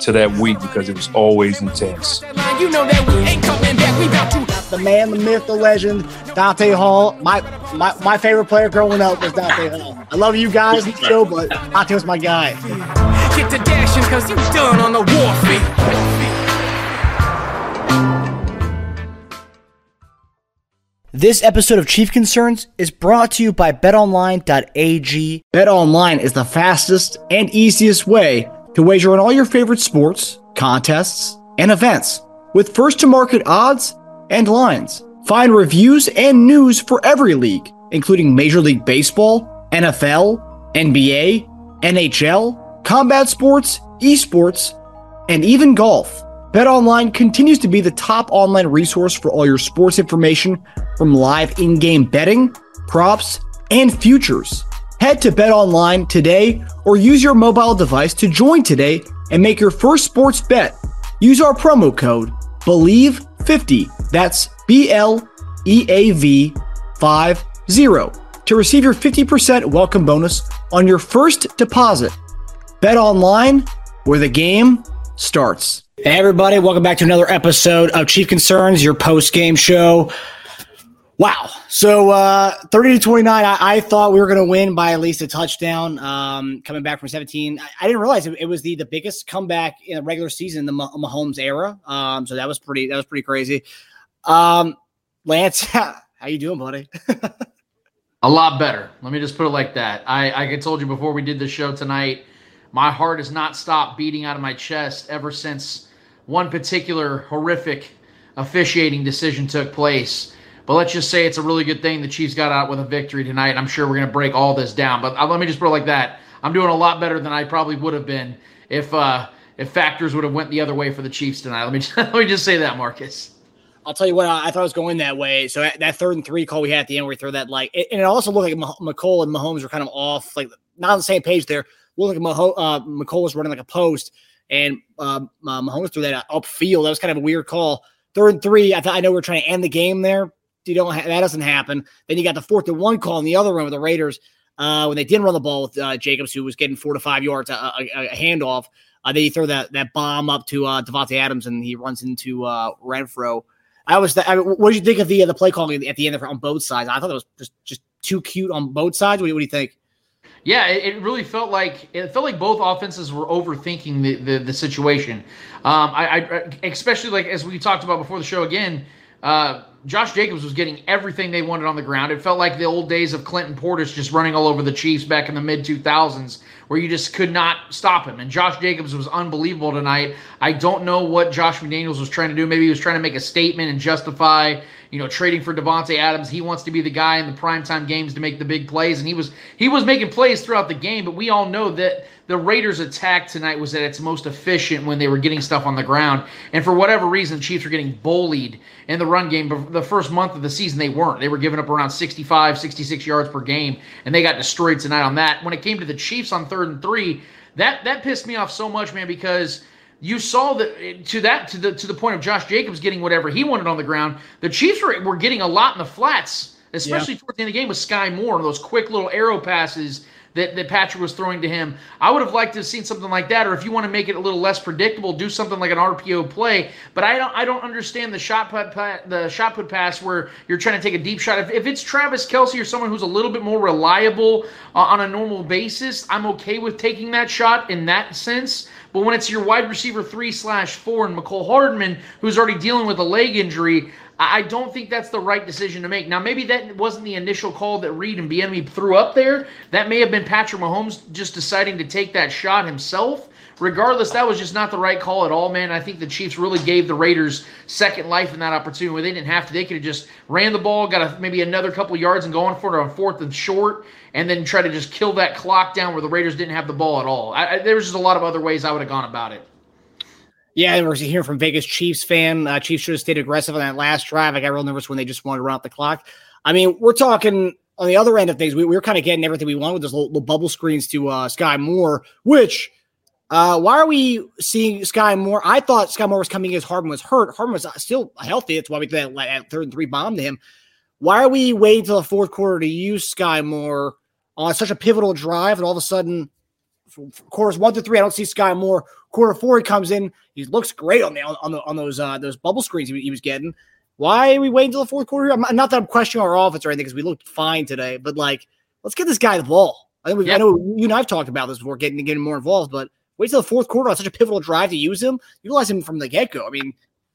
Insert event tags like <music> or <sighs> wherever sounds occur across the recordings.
to that week because it was always intense. You know that we ain't coming back. We about to the man, the myth, the legend, Dante Hall. My my, my favorite player growing up was Dante Hall. I love you guys, <laughs> Joe, but Dante was my guy. get to dashing cause you done on the warfare. This episode of Chief Concerns is brought to you by betonline.ag. BetOnline is the fastest and easiest way to wager on all your favorite sports, contests, and events with first to market odds and lines. Find reviews and news for every league, including Major League Baseball, NFL, NBA, NHL, combat sports, esports, and even golf. BetOnline continues to be the top online resource for all your sports information from live in-game betting, props, and futures. Head to BetOnline today or use your mobile device to join today and make your first sports bet. Use our promo code BLEAV50. That's B L E A V 50 to receive your 50% welcome bonus on your first deposit. Bet online where the game starts. Hey everybody, welcome back to another episode of Chief Concerns, your post-game show. Wow. So uh 30 to 29, I, I thought we were gonna win by at least a touchdown. Um coming back from 17. I, I didn't realize it, it was the, the biggest comeback in a regular season in the Mah- Mahomes era. Um, so that was pretty that was pretty crazy. Um Lance, <laughs> how you doing, buddy? <laughs> A lot better. Let me just put it like that. I, I told you before we did the show tonight, my heart has not stopped beating out of my chest ever since one particular horrific officiating decision took place. But let's just say it's a really good thing the Chiefs got out with a victory tonight. I'm sure we're going to break all this down. But uh, let me just put it like that. I'm doing a lot better than I probably would have been if uh, if factors would have went the other way for the Chiefs tonight. Let me <laughs> just, let me just say that, Marcus. I'll tell you what, I, thought it was going that way. So that, third and three call we had at the end, where we throw that like, and it also looked like Mecole and Mahomes were kind of off, like not on the same page there. Looked like Maho- uh, Mecole was running like a post, and um, uh, Mahomes threw that upfield. That was kind of a weird call. Third and three, I thought I know we are trying to end the game there. You don't ha- that doesn't happen. Then you got the fourth and one call in the other room with the Raiders uh, when they didn't run the ball with uh, Jacobs, who was getting four to five yards a, a, a handoff. Uh, then you throw that that bomb up to uh, Davante Adams, and he runs into uh, Renfrow. I was. I mean, what did you think of the uh, the play calling at the end of, on both sides? I thought it was just just too cute on both sides. What do you, what do you think? Yeah, it, it really felt like it felt like both offenses were overthinking the the, the situation. Um, I, I especially like as we talked about before the show again. Uh, Josh Jacobs was getting everything they wanted on the ground. It felt like the old days of Clinton Portis just running all over the Chiefs back in the mid 2000s, where you just could not stop him. And Josh Jacobs was unbelievable tonight. I don't know what Josh McDaniels was trying to do. Maybe he was trying to make a statement and justify, you know, trading for Davante Adams. He wants to be the guy in the primetime games to make the big plays, and he was he was making plays throughout the game. But we all know that the Raiders' attack tonight was at its most efficient when they were getting stuff on the ground. And for whatever reason, the Chiefs were getting bullied in the run game. But the first month of the season, they weren't. They were giving up around 65, 66 yards per game, and they got destroyed tonight on that. When it came to the Chiefs on third and three, that that pissed me off so much, man, because you saw that to that to the to the point of Josh Jacobs getting whatever he wanted on the ground. The Chiefs were, were getting a lot in the flats, especially towards the end of the game with Sky Moore, those quick little arrow passes that, that Patrick was throwing to him. I would have liked to have seen something like that, or if you want to make it a little less predictable, do something like an RPO play. But I don't I don't understand the shot put the shot put pass where you're trying to take a deep shot. If, if it's Travis Kelce or someone who's a little bit more reliable uh, on a normal basis, I'm okay with taking that shot in that sense. But when it's your wide receiver three slash four and Mecole Hardman, who's already dealing with a leg injury, I don't think that's the right decision to make. Now, maybe that wasn't the initial call that Reid and Bieniemy threw up there. That may have been Patrick Mahomes just deciding to take that shot himself. Regardless, that was just not the right call at all, man. I think the Chiefs really gave the Raiders second life in that opportunity where they didn't have to. They could have just ran the ball, got a, maybe another couple yards and going for it on fourth and short, and then try to just kill that clock down where the Raiders didn't have the ball at all. I, I, there was just a lot of other ways I would have gone about it. Yeah, we're hearing from Vegas Chiefs fan. Uh, Chiefs should have stayed aggressive on that last drive. I got real nervous when they just wanted to run up the clock. I mean, we're talking on the other end of things. We, we were kind of getting everything we wanted with those little, little bubble screens to uh, Sky Moore, which uh, why are we seeing Sky Moore? I thought Sky Moore was coming as Hardman was hurt. Hardman was still healthy. That's why we did that at third and three bomb to him. Why are we waiting till the fourth quarter to use Sky Moore on such a pivotal drive, and all of a sudden, quarters one to three, I don't see Sky Moore. Quarter four, he comes in, he looks great on the on the on those uh, those bubble screens he, he was getting. Why are we waiting until the fourth quarter? I'm, not that I'm questioning our offense or anything because we looked fine today, but like, let's get this guy the ball. I think we, I know you and I've talked about this before, getting getting more involved, but wait till the fourth quarter on such a pivotal drive to use him. Utilize him from the get go. I mean,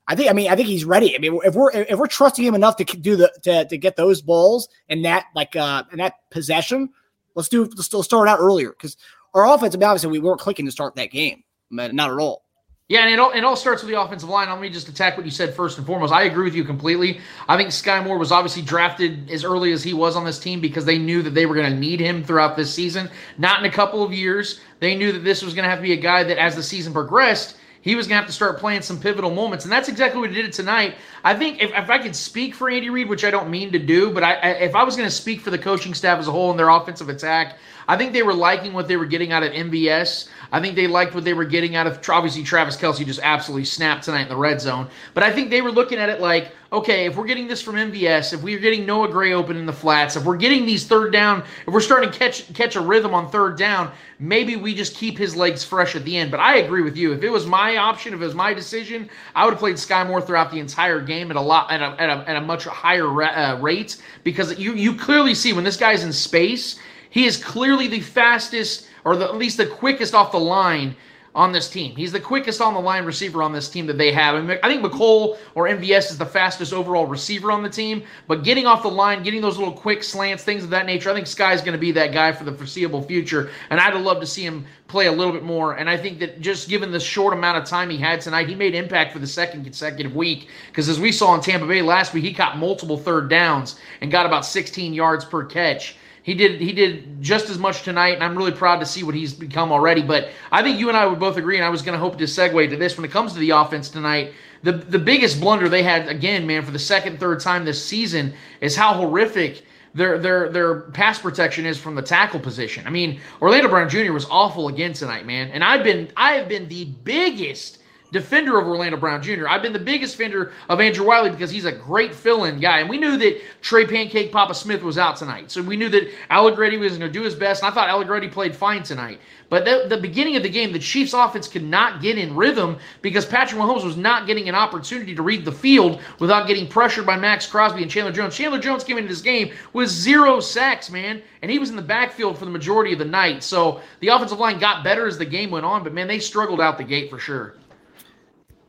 I think I mean I think he's ready. I mean, if we're if we're trusting him enough to do the to, to get those balls and that like uh and that possession, let's do let's still start out earlier because our offense. I mean, obviously we weren't clicking to start that game, not at all. Yeah, and it all, it all starts with the offensive line. Let me just attack what you said first and foremost. I agree with you completely. I think Sky Moore was obviously drafted as early as he was on this team because they knew that they were going to need him throughout this season. Not in a couple of years. They knew that this was going to have to be a guy that, as the season progressed, he was going to have to start playing some pivotal moments. And that's exactly what he did tonight. I think if, if I could speak for Andy Reid, which I don't mean to do, but I, I if I was going to speak for the coaching staff as a whole and their offensive attack, I think they were liking what they were getting out of MVS. I think they liked what they were getting out of obviously Travis Kelce just absolutely snapped tonight in the red zone. But I think they were looking at it like, okay, if we're getting this from MVS, if we're getting Noah Gray open in the flats, if we're getting these third down, if we're starting to catch catch a rhythm on third down, maybe we just keep his legs fresh at the end. But I agree with you. If it was my option, if it was my decision, I would have played Sky Moore throughout the entire game at a lot at a, at a, at a much higher uh, rate because you you clearly see when this guy's in space he is clearly the fastest, or the, at least the quickest off the line on this team. He's the quickest on the line receiver on this team that they have. I think Mecole or MVS is the fastest overall receiver on the team, but getting off the line, getting those little quick slants, things of that nature, I think Sky's going to be that guy for the foreseeable future, and I'd love to see him play a little bit more. And I think that just given the short amount of time he had tonight, he made impact for the second consecutive week. Because as we saw in Tampa Bay last week, he caught multiple third downs and got about 16 yards per catch he did he did just as much tonight, and I'm really proud to see what he's become already. But I think you and I would both agree, and I was going to hope to segue to this when it comes to the offense tonight. The the biggest blunder they had again, man, for the second third time this season is how horrific their their their pass protection is from the tackle position. I mean, Orlando Brown Jr. was awful again tonight, man. And I've been I have been the biggest defender of Orlando Brown Jr. I've been the biggest defender of Andrew Wylie because he's a great fill-in guy. And we knew that Trey Pancake Papa Smith was out tonight. So we knew that Allegretti was going to do his best. And I thought Allegretti played fine tonight. But the, the beginning of the game, the Chiefs offense could not get in rhythm because Patrick Mahomes was not getting an opportunity to read the field without getting pressured by Maxx Crosby and Chandler Jones. Chandler Jones came into this game with zero sacks, man. And he was in the backfield for the majority of the night. So the offensive line got better as the game went on, but man, they struggled out the gate for sure.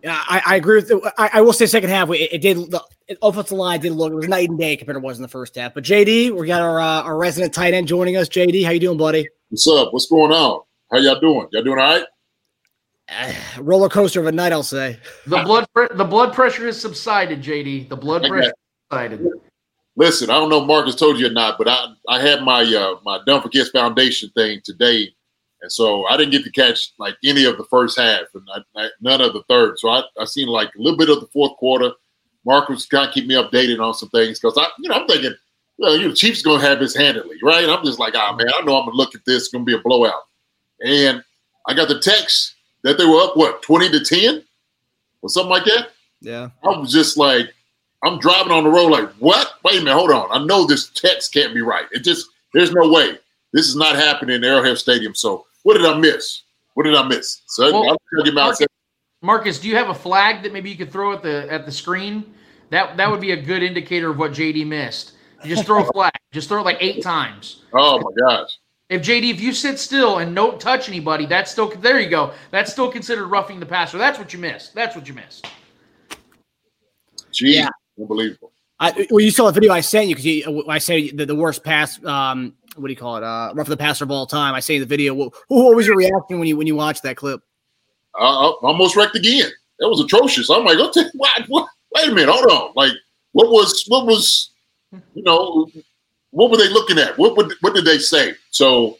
I, I agree with. I, I, will say, second half, it, it did. The offensive line did look. It was night and day compared to what was in the first half. But JD, we got our uh, our resident tight end joining us. JD, how you doing, buddy? What's up? What's going on? How y'all doing? Y'all doing all right? Uh, <sighs> roller coaster of a night, I'll say. The blood the blood pressure has subsided, JD. The blood pressure subsided. Listen, I don't know if Marcus told you or not, but I I had my uh, my Don't Forget Foundation thing today and so I didn't get to catch like any of the first half and I, I, none of the third. So I, I seen like a little bit of the fourth quarter. Mark was kind of keep me updated on some things because I, you know, I'm thinking, well, you know, Chiefs gonna have this handily, right? And I'm just like, oh man, I know I'm gonna look at this. It's gonna be a blowout. And I got the text that they were up what 20 to 10 or something like that. Yeah. I was just like, I'm driving on the road, like, what? Wait a minute, hold on. I know this text can't be right. It just there's no way. This is not happening in Arrowhead Stadium. So what did I miss? What did I miss? So well, Marcus, Marcus, do you have a flag that maybe you could throw at the at the screen? That that would be a good indicator of what JD missed. You just throw a <laughs> flag. Just throw it like eight times. Oh my gosh. If JD, if you sit still and don't touch anybody, that's still there. You go. That's still considered roughing the passer. That's what you missed. That's what you missed. Gee, yeah. unbelievable. I, well, you saw the video I sent you because I said the, the worst pass um, what do you call it? Uh, rough the passer of all time. I say in the video. What, what was your reaction when you when you watched that clip? Uh, almost wrecked again. That was atrocious. I'm like, okay, <laughs> what, what? Wait a minute, hold on. Like, what was what was you know what were they looking at? What what, what did they say? So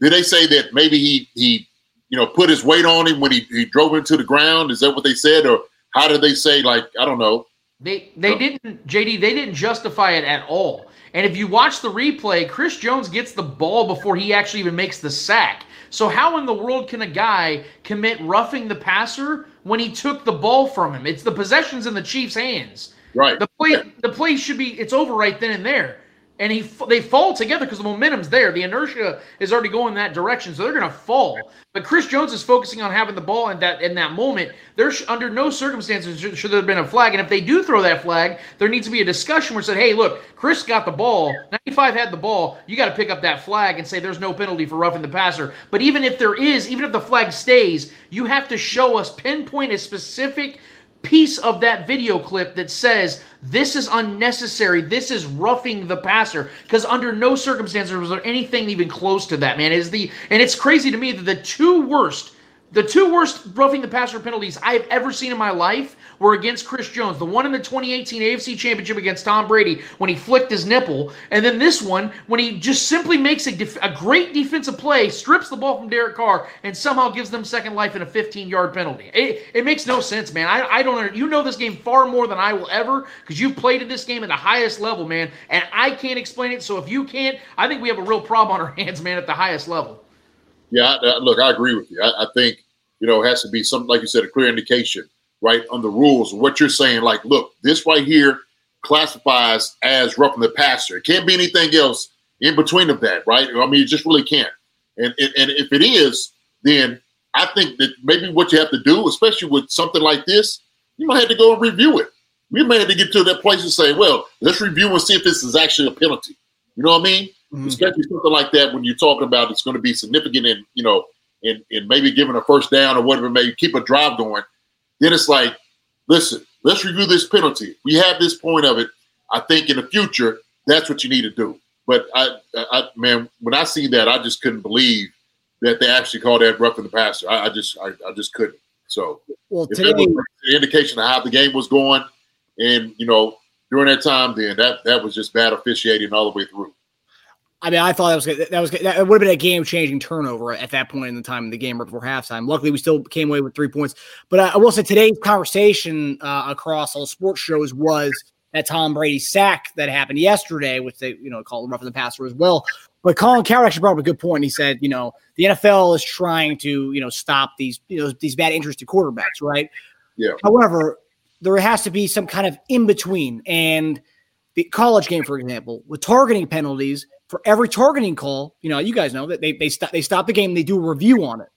did they say that maybe he he you know, put his weight on him when he, he drove him to the ground? Is that what they said, or how did they say? Like, I don't know. They they didn't JD. They didn't justify it at all. And if you watch the replay, Chris Jones gets the ball before he actually even makes the sack. So how in the world can a guy commit roughing the passer when he took the ball from him? It's the possessions in the Chiefs' hands. Right. The play the play should be it's over right then and there. And he they fall together because the momentum's there. The inertia is already going that direction, so they're going to fall. But Chris Jones is focusing on having the ball in that in that moment. There's under no circumstances should, should there have been a flag. And if they do throw that flag, there needs to be a discussion where said, "Hey, look, Chris got the ball. 95 had the ball. You got to pick up that flag and say there's no penalty for roughing the passer." But even if there is, even if the flag stays, you have to show us pinpoint a specific piece of that video clip that says this is unnecessary. This is roughing the passer. Because under no circumstances was there anything even close to that man. Is the and it's crazy to me that the two worst the two worst roughing the passer penalties I've ever seen in my life were against Chris Jones. The one in the 2018 AFC Championship against Tom Brady when he flicked his nipple, and then this one when he just simply makes a, def- a great defensive play, strips the ball from Derek Carr, and somehow gives them second life in a 15-yard penalty. It, it makes no sense, man. I, I don't. You know this game far more than I will ever because you've played in this game at the highest level, man, and I can't explain it. So if you can't, I think we have a real problem on our <laughs> hands, man, at the highest level. Yeah, I, look, I agree with you. I, I think you know, it has to be something like you said, a clear indication, right, on the rules. What you're saying, like, look, this right here classifies as roughing the passer. It can't be anything else in between of that, right? I mean, it just really can't. And, and and if it is, then I think that maybe what you have to do, especially with something like this, you might have to go and review it. We may have to get to that place and say, well, let's review and see if this is actually a penalty. You know what I mean? Mm-hmm. Especially something like that when you're talking about it's going to be significant and you know, and, and maybe giving a first down or whatever, maybe keep a drive going, then it's like, listen, let's review this penalty. We have this point of it. I think in the future, that's what you need to do. But I, I man, when I see that, I just couldn't believe that they actually called that roughing the passer. I, I just, I, I, just couldn't. So, well, today, was the indication of how the game was going, and you know, during that time, then that that was just bad officiating all the way through. I mean, I thought that was that was that would have been a game changing turnover at that point in the time in the game right before halftime. Luckily, we still came away with three points. But I will say today's conversation uh, across all sports shows was that Tom Brady sack that happened yesterday, which they you know called roughing the passer as well. But Colin Cowherd actually brought up a good point. He said, you know, the NFL is trying to you know stop these you know these bad injuries to quarterbacks, right? Yeah. However, there has to be some kind of in between and the college game, for example, with targeting penalties for every targeting call, you know, you guys know that they they stop they stop the game, they do a review on it.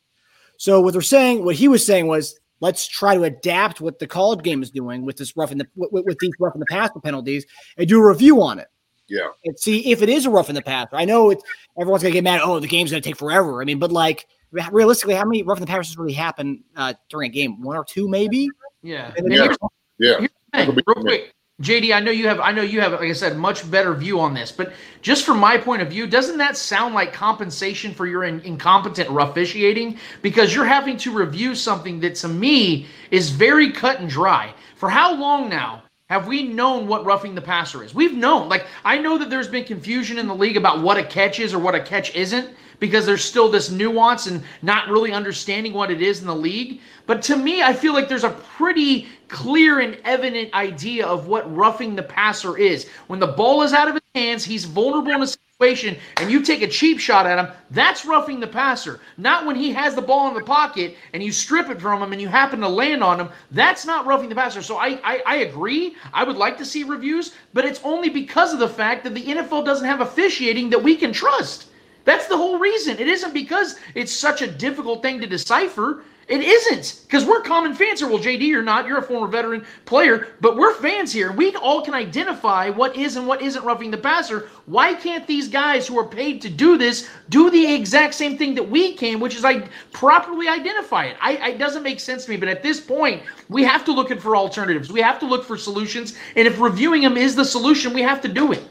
So what they're saying, what he was saying was, let's try to adapt what the college game is doing with this rough in the with, with these rough in the passer penalties and do a review on it. Yeah, and see if it is a rough in the passer. I know it's everyone's gonna get mad. Oh, the game's gonna take forever. I mean, but like realistically, how many rough in the passers really happen uh, during a game? One or two, maybe. Yeah. yeah. yeah. Real quick, JD, I know you have I know you have like I said much better view on this, but just from my point of view, doesn't that sound like compensation for your in, incompetent officiating because you're having to review something that to me is very cut and dry. For how long now have we known what roughing the passer is? We've known. Like I know that there's been confusion in the league about what a catch is or what a catch isn't because there's still this nuance and not really understanding what it is in the league. But to me, I feel like there's a pretty clear and evident idea of what roughing the passer is. When the ball is out of his hands, he's vulnerable in a situation, and you take a cheap shot at him, that's roughing the passer. Not when he has the ball in the pocket and you strip it from him and you happen to land on him. That's not roughing the passer. So I, I, I agree. I would like to see reviews, but it's only because of the fact that the NFL doesn't have officiating that we can trust. That's the whole reason. It isn't because it's such a difficult thing to decipher. It isn't because we're common fans here. Well, JD, you're not. You're a former veteran player, but we're fans here. We all can identify what is and what isn't roughing the passer. Why can't these guys who are paid to do this do the exact same thing that we can, which is like properly identify it? I, it doesn't make sense to me. But at this point, we have to look for alternatives. We have to look for solutions. And if reviewing them is the solution, we have to do it.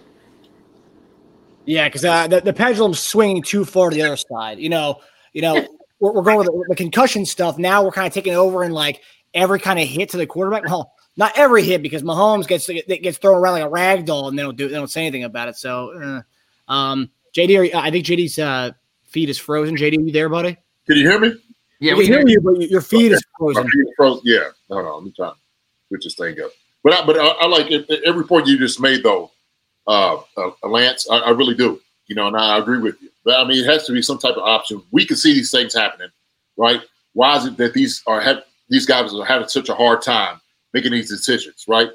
Yeah, because uh, the, the pendulum's swinging too far to the other side. You know, you know, <laughs> we're, we're going with the, the, concussion stuff. Now we're kind of taking over and like every kind of hit to the quarterback. Well, not every hit because Mahomes gets gets thrown around like a rag doll and they don't do they don't say anything about it. So, uh, um, JD, are, I think JD's uh, feed is frozen. JD, you there, buddy? Can you hear me? Yeah, we we can hear hear you, but your feed is My frozen. feet are frozen. Yeah, no, no, let me try to switch this thing up. But I, but I, I like it, every point you just made though, uh, uh, Lance. I, I really do. You know, and I agree with you. But I mean, it has to be some type of option. We can see these things happening, right? Why is it that these are have these guys are having such a hard time making these decisions, right?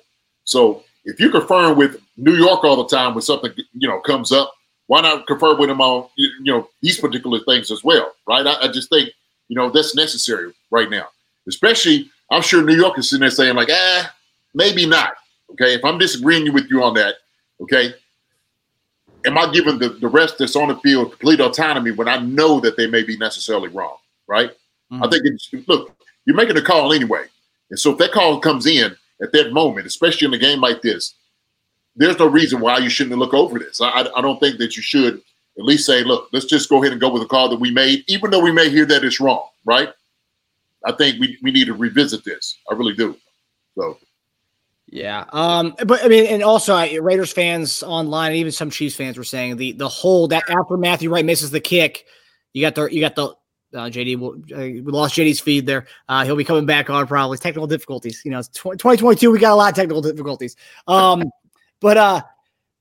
So if you confirm with New York all the time when something you know comes up, why not confer with them on you know these particular things as well, right? I, I just think you know that's necessary right now, especially I'm sure New York is sitting there saying like, ah, maybe not. Okay, if I'm disagreeing with you on that, okay, am I giving the, the rest that's on the field complete autonomy when I know that they may be necessarily wrong, right? I mm-hmm. think it's look, you're making a call anyway. And so if that call comes in at that moment, especially in a game like this, there's no reason why you shouldn't look over this. I, I, I don't think that you should at least say, look, let's just go ahead and go with the call that we made, even though we may hear that it's wrong, right? I think we, we need to revisit this. I really do. So Yeah. Um, but I mean, and also I, Raiders fans online, and even some Chiefs fans were saying the the hold that after Matthew Wright misses the kick, you got the you got the uh, JD. Uh, we lost JD's feed there. Uh, he'll be coming back on probably technical difficulties. You know, tw- 2022. We got a lot of technical difficulties. Um, <laughs> but uh,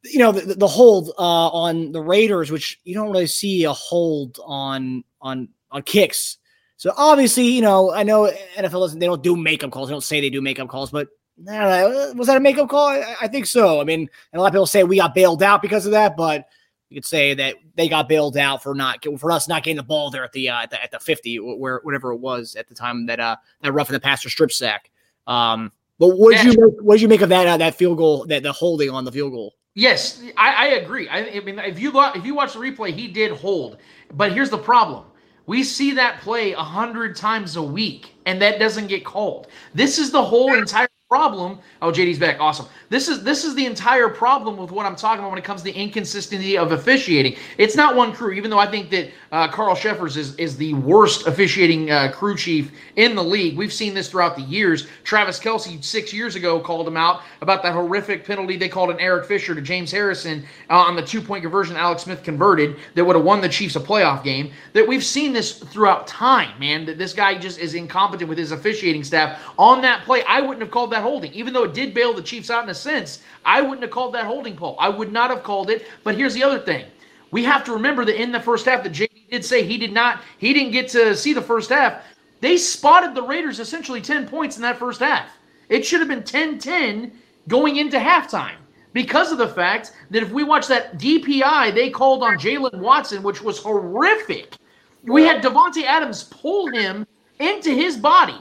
you know, the, the hold uh on the Raiders, which you don't really see a hold on on on kicks. So obviously, you know, I know NFL doesn't they don't do makeup calls. They don't say they do makeup calls, but know, was that a makeup call? I, I think so. I mean, and a lot of people say we got bailed out because of that, but you could say that they got bailed out for not for us not getting the ball there at the uh, at the, at the fifty, where whatever it was at the time that uh that roughing the passer strip sack. Um, but what did Yeah. you make, what did you make of that uh, that field goal that the holding on the field goal? Yes, I, I agree. I, I mean, if you lo- if you watch the replay, he did hold. But here's the problem: we see that play a hundred times a week, and that doesn't get called. This is the whole entire problem. Oh, JD's back. Awesome. This is this is the entire problem with what I'm talking about when it comes to the inconsistency of officiating. It's not one crew, even though I think that uh, Carl Cheffers is is the worst officiating uh, crew chief in the league. We've seen this throughout the years. Travis Kelce six years ago called him out about that horrific penalty they called an Eric Fisher to James Harrison uh, on the two point conversion Alex Smith converted that would have won the Chiefs a playoff game. That we've seen this throughout time, man. That this guy just is incompetent with his officiating staff on that play. I wouldn't have called that holding, even though it did bail the Chiefs out in a sense. I wouldn't have called that holding call. I would not have called it. But here's the other thing. We have to remember that in the first half, that JD did say he did not, he didn't get to see the first half. They spotted the Raiders essentially 10 points in that first half. It should have been 10 10 going into halftime because of the fact that if we watch that DPI they called on Jaylen Watson, which was horrific, we had Davante Adams pull him into his body.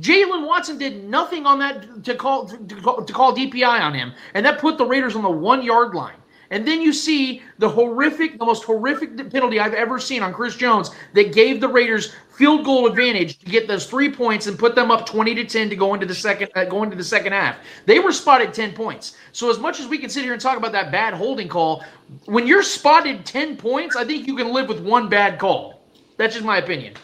Jaylen Watson did nothing on that to call to, call to call DPI on him, and that put the Raiders on the one yard line. And then you see the horrific, the most horrific penalty I've ever seen on Chris Jones that gave the Raiders field goal advantage to get those three points and put them up twenty to ten to go into the second uh, go into the second half. They were spotted ten points. So as much as we can sit here and talk about that bad holding call, when you're spotted ten points, I think you can live with one bad call. That's just my opinion.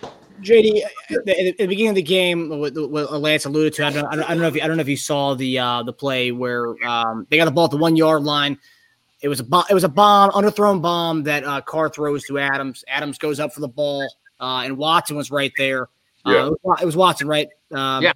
JD, at the, at the beginning of the game, what, what Lance alluded to, I don't, I don't, I don't know if you, I don't know if you saw the uh, the play where um, they got the ball at the one yard line. It was a bo- it was a bomb, underthrown bomb that uh, Carr throws to Adams. Adams goes up for the ball, uh, and Watson was right there. Uh, Yeah. it, was, it was Watson, right? Um, Yeah.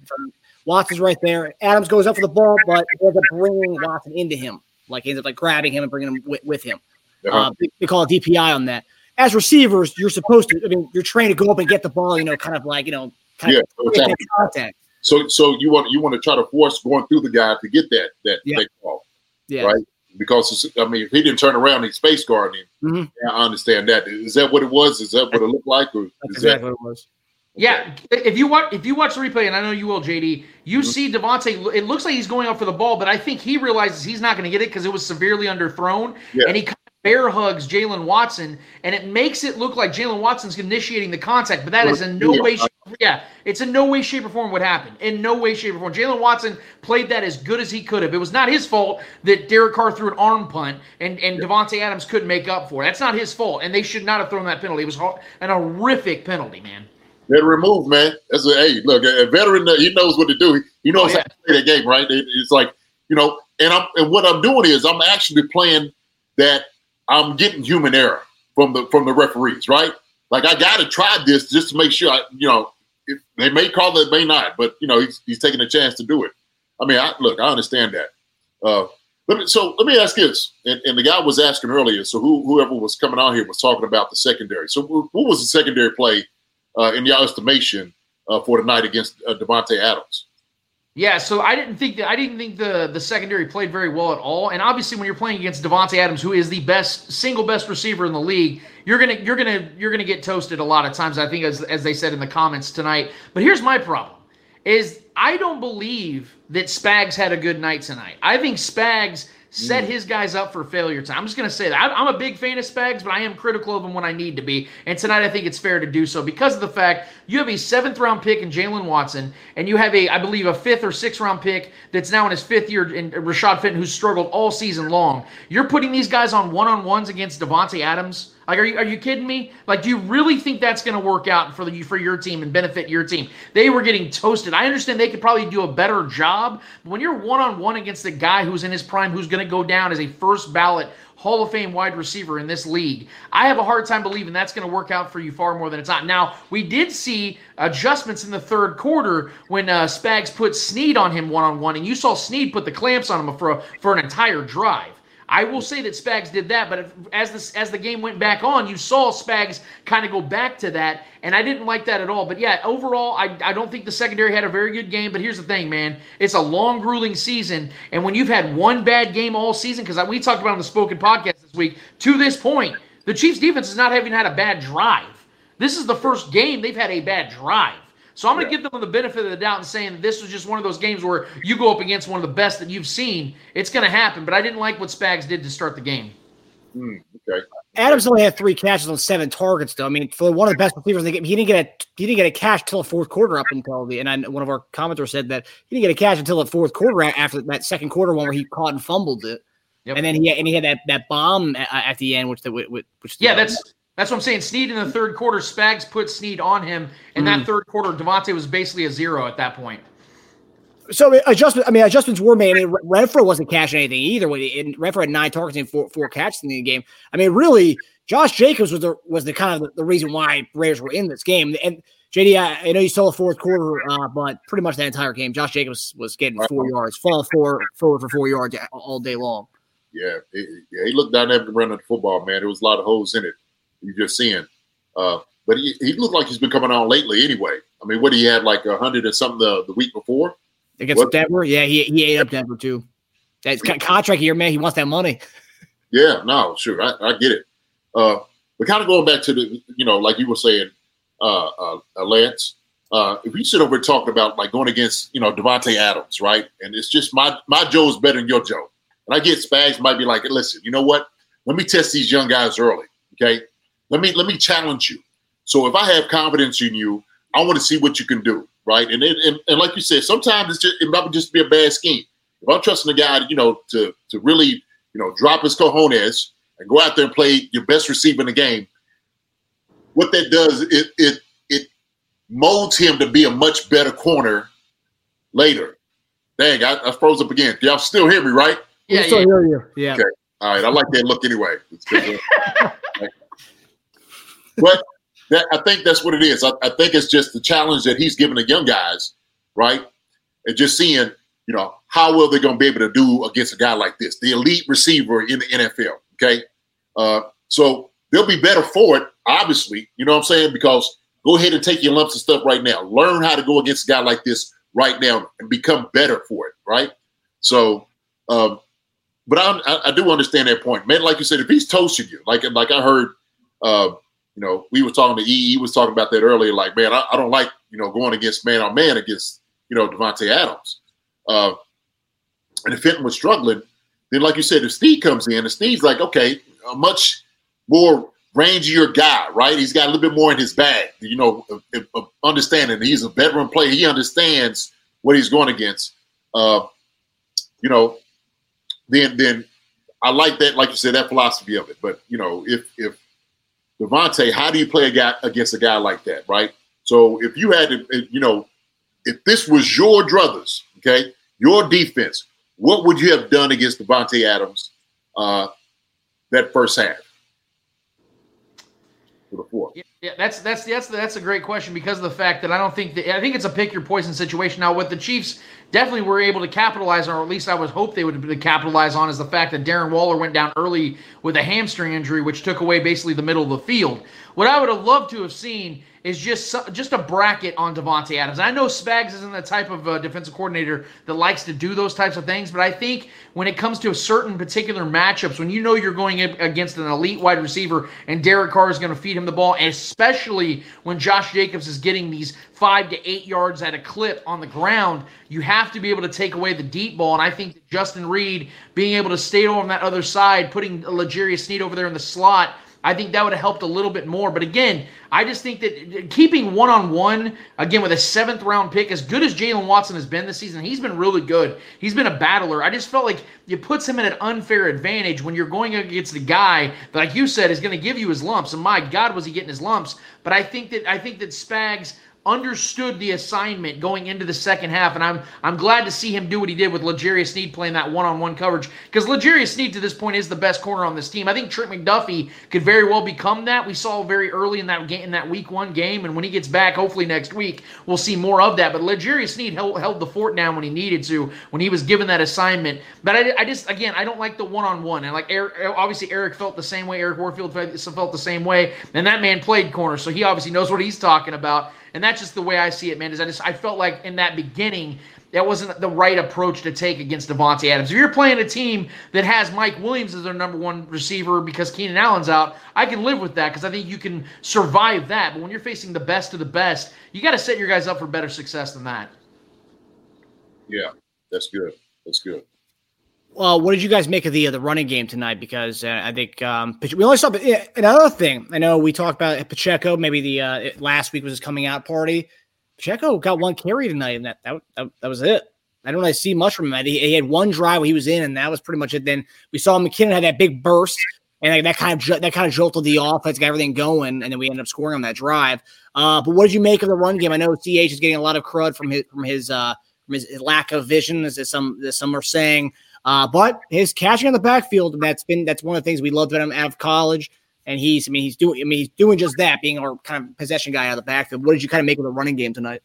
Watson's right there. Adams goes up for the ball, but he ends up bringing Watson into him, like he ends up like grabbing him and bringing him with, with him. Uh-huh. Uh, they, they call it DPI on that. As receivers, you're supposed to. I mean, you're trained to go up and get the ball. You know, kind of like you know, kind Yeah, of so get it's that contact. So so you want you want to try to force going through the guy to get that that, Yeah. that call, Yeah, right? Because it's, I mean, if he didn't turn around, he's space guarding. him. Mhm. Yeah, I understand that. Is that what it was? Is that what it looked like? Or that's is that, exactly what it was. Yeah, if you watch if you watch the replay, and I know you will, JD, you see Davante. It looks like he's going up for the ball, but I think he realizes he's not going to get it because it was severely underthrown, Yeah. and he kind of bear hugs Jaylen Watson, and it makes it look like Jaylen Watson's initiating the contact, but that is in no way. Shape, yeah, it's in no way, shape, or form what happened. In no way, shape, or form. Jaylen Watson played that as good as he could have. It was not his fault that Derek Carr threw an arm punt and and Davante Adams couldn't make up for it. That's not his fault, and they should not have thrown that penalty. It was an horrific penalty, man. They're removed, man. That's a hey, look, a veteran. He knows what to do. He, he knows Oh, yeah. how to play that game, right? It's like you know, and I'm and what I'm doing is I'm actually playing that I'm getting human error from the from the referees, right? Like I got to try this just to make sure I, you know, if they may call it, may not, but you know he's he's taking a chance to do it. I mean, I, look, I understand that. Uh, let me, so let me ask this, and, and, the guy was asking earlier. So who, whoever was coming on here was talking about the secondary. So what was the secondary play uh, in your estimation uh, for tonight against uh, Adams? Yeah, so I didn't think that I didn't think the the secondary played very well at all. And obviously, when you're playing against Davante Adams, who is the best single best receiver in the league, you're gonna you're gonna you're gonna get toasted a lot of times. I think as as they said in the comments tonight. But here's my problem: is I don't believe that Spags had a good night tonight. I think Spags set mm. his guys up for failure time. I'm just going to say that. I'm a big fan of Spags, but I am critical of him when I need to be. And tonight I think it's fair to do so because of the fact you have a seventh round pick in Jaylen Watson, and you have a, I believe, a fifth or sixth round pick that's now in his fifth year in Rashad Fenton, who's struggled all season long. You're putting these guys on one on ones against Davante Adams. Like, are you are you kidding me? Like, do you really think that's going to work out for the for your team and benefit your team? They were getting toasted. I understand they could probably do a better job, but when you're one on one against a guy who's in his prime, who's going to go down as a first ballot Hall of Fame wide receiver in this league. I have a hard time believing that's going to work out for you far more than it's not. Now, we did see adjustments in the third quarter when uh, Spags put Sneed on him one on one, and you saw Sneed put the clamps on him for, a, for an entire drive. I will say that Spags did that, but as this as the game went back on, you saw Spags kind of go back to that, and I didn't like that at all. But yeah, overall, I, I don't think the secondary had a very good game. But here's the thing, man, it's a long, grueling season, and when you've had one bad game all season, because we talked about on the Spoken podcast this week, to this point, the Chiefs defense is not having had a bad drive. This is the first game they've had a bad drive. So I'm going to yeah. give them the benefit of the doubt and saying this was just one of those games where you go up against one of the best that you've seen. It's going to happen, but I didn't like what Spags did to start the game. Mm, okay. Adams only had three catches on seven targets, though. I mean, for one of the best receivers in the game, he didn't get a he didn't get a catch till the fourth quarter up until the. And I, one of our commenters said that he didn't get a catch until the fourth quarter after that second quarter one where he caught and fumbled it. Yep. And then he and he had that that bomb at, at the end, which the which, which yeah, that's that's what I'm saying. Sneed in the third quarter, Spags put Sneed on him. In mm-hmm. that third quarter, Davante was basically a zero at that point. So adjustment. I mean, adjustments were made. I mean, Renfrow wasn't catching anything either. And Renfrow had nine targets and four, four catches in the game. I mean, really, Josh Jacobs was the was the kind of the, the reason why Raiders were in this game. And JD, I, I know you saw the fourth quarter, uh, but pretty much that entire game, Josh Jacobs was getting four yards, fall four forward for four yards all day long. Yeah, he, yeah, he looked dynamic running the football, man. There was a lot of holes in it you're just seeing. Uh, but he, he looked like he's been coming on lately anyway. I mean, what he had like a hundred and something the, the week before against what? Denver. Yeah, he he ate up Denver too. That's contract year, man. He wants that money. Yeah, no, sure, I, I get it. Uh, but kind of going back to the, you know, like you were saying, uh, uh, uh Lance. Uh, if you sit over and talking about like going against, you know, Davante Adams, right? And it's just my my Joe's better than your Joe. And I get Spags might be like, listen, you know what? Let me test these young guys early. Okay. Let me let me challenge you. So if I have confidence in you, I want to see what you can do, right? And it, and, and like you said, sometimes it's just it might just be a bad scheme. If I'm trusting a guy, you know, to to really, you know, drop his cojones and go out there and play your best receiver in the game, what that does it it it molds him to be a much better corner later. Dang, I, I froze up again. Y'all still hear me, right? Yeah, still yeah. hear you. Yeah. Okay. All right. I like that look anyway. <laughs> but that, I think that's what it is. I, I, think it's just the challenge that he's giving the young guys, right? And just seeing, you know, how well they're going to be able to do against a guy like this, the elite receiver in the NFL. Okay. Uh, so they'll be better for it, obviously. You know what I'm saying? Because go ahead and take your lumps and stuff right now. Learn how to go against a guy like this right now and become better for it, right? So, um, but I, I, do understand that point, man. Like you said, if he's toasting you, like like I heard, uh, you know, we were talking to E. He was talking about that earlier. Like, man, I, I don't like you know going against man on man against you know Davante Adams. Uh, and if Fenton was struggling, then like you said, if Steve comes in, and Steve's like, okay, a much more rangier guy, right? He's got a little bit more in his bag, you know, understanding. He's a veteran player. He understands what he's going against. Uh, you know, then then I like that, like you said, that philosophy of it. But you know, if if Davante, how do you play a guy against a guy like that, right? So if you had to, you know, if this was your druthers, okay, your defense, what would you have done against Davante Adams uh, that first half? For the fourth. Yeah, that's that's that's that's a great question because of the fact that I don't think that I think it's a pick your poison situation. Now, what the Chiefs definitely were able to capitalize on, or at least I would hope they would capitalize on, is the fact that Darren Waller went down early with a hamstring injury, which took away basically the middle of the field. What I would have loved to have seen is just just a bracket on Davante Adams. I know Spags isn't the type of uh, defensive coordinator that likes to do those types of things, but I think when it comes to a certain particular matchups, when you know you're going against an elite wide receiver and Derek Carr is going to feed him the ball, especially when Josh Jacobs is getting these five to eight yards at a clip on the ground, you have to be able to take away the deep ball. And I think that Justin Reid being able to stay on that other side, putting L'Jarius Sneed over there in the slot I think that would have helped a little bit more. But again, I just think that keeping one on one, again, with a seventh round pick, as good as Jaylen Watson has been this season, he's been really good. He's been a battler. I just felt like it puts him in an unfair advantage when you're going against the guy that, like you said, is going to give you his lumps. And my God, was he getting his lumps? But I think that I think that Spags understood the assignment going into the second half, and I'm I'm glad to see him do what he did with L'Jarius Sneed playing that one-on-one coverage because L'Jarius Sneed to this point is the best corner on this team. I think Trent McDuffie could very well become that. We saw very early in that game in that week one game, and when he gets back, hopefully next week, we'll see more of that. But L'Jarius Sneed held, held the fort down when he needed to when he was given that assignment. But I, I just again I don't like the one-on-one, and like Eric, obviously Eric felt the same way. Eric Warfield felt the same way, and that man played corner, so he obviously knows what he's talking about. And that's just the way I see it, man. Is I just I felt like in that beginning that wasn't the right approach to take against Davante Adams. If you're playing a team that has Mike Williams as their number one receiver because Keenan Allen's out, I can live with that because I think you can survive that. But when you're facing the best of the best, you got to set your guys up for better success than that. Yeah, that's good. That's good. Well, what did you guys make of the uh, the running game tonight? Because uh, I think um, we only saw another thing. I know we talked about Pacheco. Maybe the uh, last week was his coming out party. Pacheco got one carry tonight, and that that, that, that was it. I don't really see much from him. He, he, had one drive where he was in, and that was pretty much it. Then we saw McKinnon had that big burst, and that kind of that kind of jolted the offense, got everything going, and then we ended up scoring on that drive. Uh, but what did you make of the run game? I know CH is getting a lot of crud from his from his uh, from his lack of vision, as some as some are saying. Uh, but his catching on the backfield, that's been that's one of the things we loved about him out of college. And he's, I mean, he's doing, I mean, he's doing just that, being our kind of possession guy out of the backfield. What did you kind of make of the running game tonight?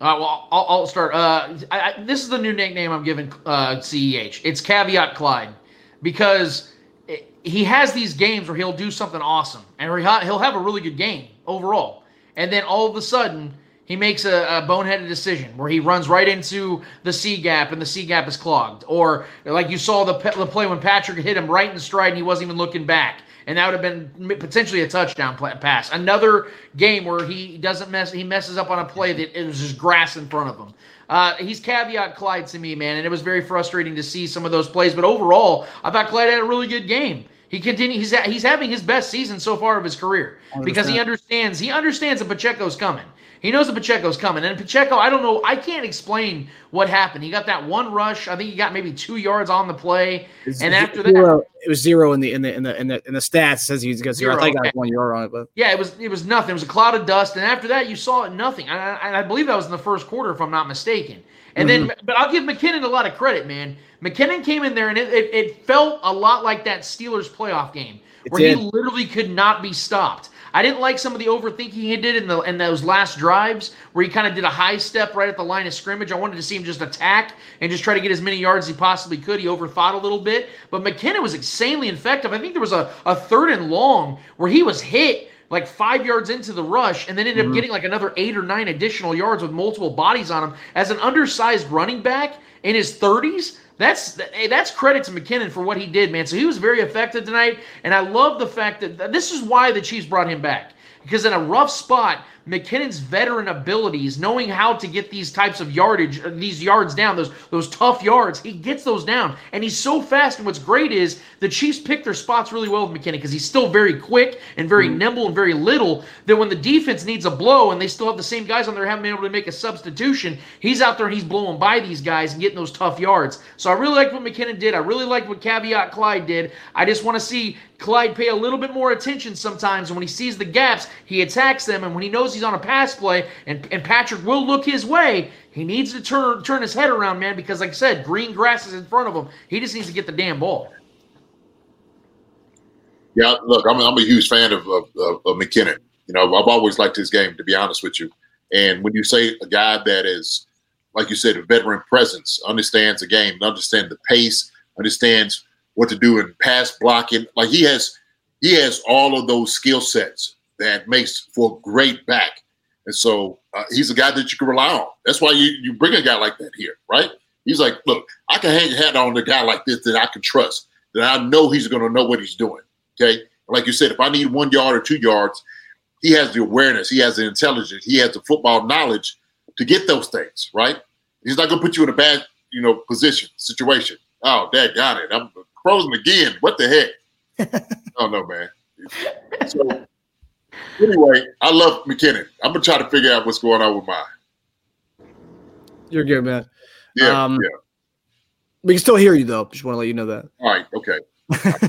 Right, well, I'll, I'll start. Uh, I, I, this is the new nickname I'm giving uh, CEH. It's Caveat Clyde because it, he has these games where he'll do something awesome and he'll have a really good game overall. And then all of a sudden, he makes a, a, boneheaded decision where he runs right into the C gap and the C gap is clogged. Or like you saw the, the play when Patrick hit him right in stride and he wasn't even looking back. And that would have been potentially a touchdown pass. Another game where he doesn't mess, he messes up on a play that it was just grass in front of him. Uh, he's caveat Clyde to me, man, and it was very frustrating to see some of those plays. But overall, I thought Clyde had a really good game. He continue. He's he's having his best season so far of his career because he understands. He understands that Pacheco's coming. He knows that Pacheco's coming. And Pacheco, I don't know, I can't explain what happened. He got that one rush. I think he got maybe two yards on the play. It's and after zero, that, it was zero in the in the in the in the, in the stats. It says he got zero. zero. I think okay. got one yard on it, but yeah, it was it was nothing. It was a cloud of dust. And after that, you saw it nothing. And I, and I believe that was in the first quarter, if I'm not mistaken. And mm-hmm. then, but I'll give McKinnon a lot of credit, man. McKinnon came in there and it, it, it felt a lot like that Steelers playoff game where he literally could not be stopped. I didn't like some of the overthinking he did in the in those last drives where he kind of did a high step right at the line of scrimmage. I wanted to see him just attack and just try to get as many yards as he possibly could. He overthought a little bit, but McKinnon was insanely effective. I think there was a, a third and long where he was hit like five yards into the rush and then ended mm-hmm. up getting like another eight or nine additional yards with multiple bodies on him as an undersized running back in his 30s that's hey, that's credit to McKinnon for what he did, man. So he was very effective tonight, and I love the fact that this is why the Chiefs brought him back because in a rough spot, McKinnon's veteran abilities, knowing how to get these types of yardage, uh, these yards down, those those tough yards, he gets those down, and he's so fast. And what's great is the Chiefs pick their spots really well with McKinnon because he's still very quick and very mm nimble and very little. That when the defense needs a blow and they still have the same guys on there, haven't been able to make a substitution, he's out there and he's blowing by these guys and getting those tough yards. So I really like what McKinnon did. I really like what Caveat Clyde did. I just want to see Clyde pay a little bit more attention sometimes. And when he sees the gaps, he attacks them. And when he knows he's on a pass play and, and Patrick will look his way, he needs to turn turn his head around, man, because like I said, green grass is in front of him. He just needs to get the damn ball. Yeah, look, I'm, I'm a huge fan of, of, of, of McKinnon. You know, I've always liked his game, to be honest with you. And when you say a guy that is, like you said, a veteran presence, understands the game, understands the pace, understands what to do in pass blocking, like he has, he has all of those skill sets that makes for great back. And so uh, he's a guy that you can rely on. That's why you, you bring a guy like that here, right? He's like, look, I can hang a hat on a guy like this that I can trust, that I know he's going to know what he's doing. Okay. Like you said, if I need one yard or two yards, he has the awareness, he has the intelligence, he has the football knowledge to get those things, right? He's not going to put you in a bad, you know, position, situation. Oh, dad got it. I'm frozen again. What the heck? <laughs> oh no, man. So anyway, I love McKinnon. I'm gonna try to figure out what's going on with mine. You're good, man. Yeah, Um, yeah. We can still hear you though. Just want to let you know that. All right, okay. <laughs>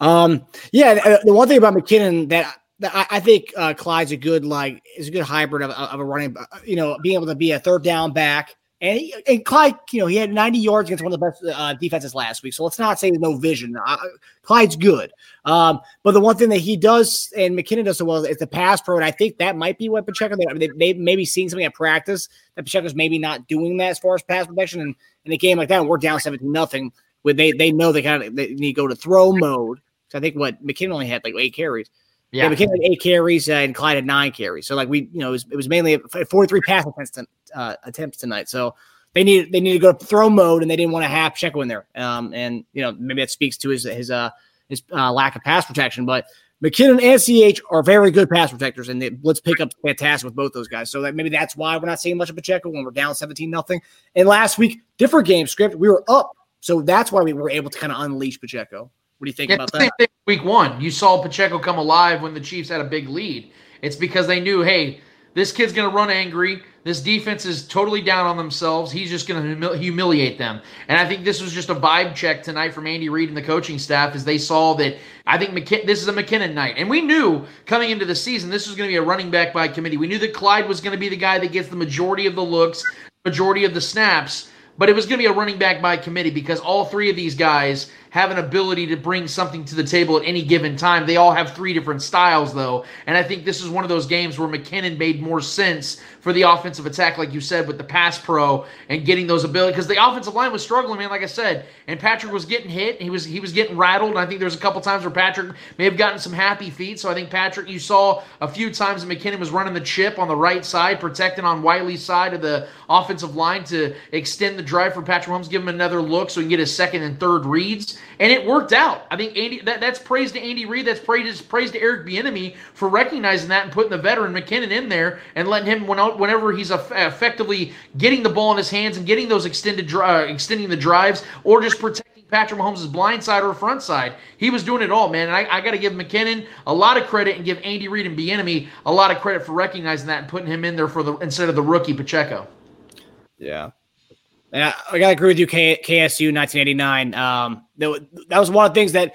Um, yeah, the one thing about McKinnon that, that I, I think uh, Clyde's a good like is a good hybrid of, of a running, uh, you know, being able to be a third down back. And, he, and Clyde, you know, he had 90 yards against one of the best uh, defenses last week. So let's not say there's no vision. Uh, Clyde's good. Um, but the one thing that he does and McKinnon does so well is the pass pro. And I think that might be what Pacheco, they, they, they maybe seeing something at practice that Pacheco's maybe not doing that as far as pass protection. And in a game like that, we're down 17 nothing. Where they, they know they kind of they need to go to throw mode. So I think what McKinnon only had like eight carries. Yeah, Yeah. McKinnon had eight carries and Clyde had nine carries. So like we, you know, it was, it was mainly a 43 pass attempts, to- uh, attempts tonight. So they need they need to go to throw mode and they didn't want to have Pacheco in there. Um, and you know maybe that speaks to his his uh his uh, lack of pass protection. But McKinnon and CH are very good pass protectors, and the blitz pickup fantastic with both those guys. So that maybe that's why we're not seeing much of Pacheco when we're down 17 nothing. And last week, different game script, we were up, so that's why we were able to kind of unleash Pacheco. What do you think Yeah, about that? week one. You saw Pacheco come alive when the Chiefs had a big lead. It's because they knew, hey, this kid's going to run angry. This defense is totally down on themselves. He's just going to humil- humiliate them. And I think this was just a vibe check tonight from Andy Reid and the coaching staff as they saw that I think McKin- this is a McKinnon night. And we knew coming into the season this was going to be a running back by committee. We knew that Clyde was going to be the guy that gets the majority of the looks, majority of the snaps. But it was going to be a running back by committee because all three of these guys have an ability to bring something to the table at any given time. They all have three different styles, though. And I think this is one of those games where McKinnon made more sense for the offensive attack, like you said, with the pass pro and getting those abilities. Because the offensive line was struggling, man, like I said. And Patrick was getting hit. He was he was getting rattled. And I think there's a couple times where Patrick may have gotten some happy feet. So I think Patrick, you saw a few times that McKinnon was running the chip on the right side, protecting on Wylie's side of the offensive line to extend the drive for Patrick Mahomes, give him another look so he can get his second and third reads. And it worked out. I think Andy that, that's praise to Andy Reid. That's praise praise to Eric Bieniemy for recognizing that and putting the veteran McKinnon in there and letting him when, whenever he's effectively getting the ball in his hands and getting those extended uh, extending the drives or just protecting Patrick Mahomes' blind side or front side. He was doing it all, man. And I, I got to give McKinnon a lot of credit and give Andy Reid and Bieniemy a lot of credit for recognizing that and putting him in there for the instead of the rookie Pacheco. Yeah. And I, I gotta agree with you, K, KSU 1989. Um, that, that was one of the things that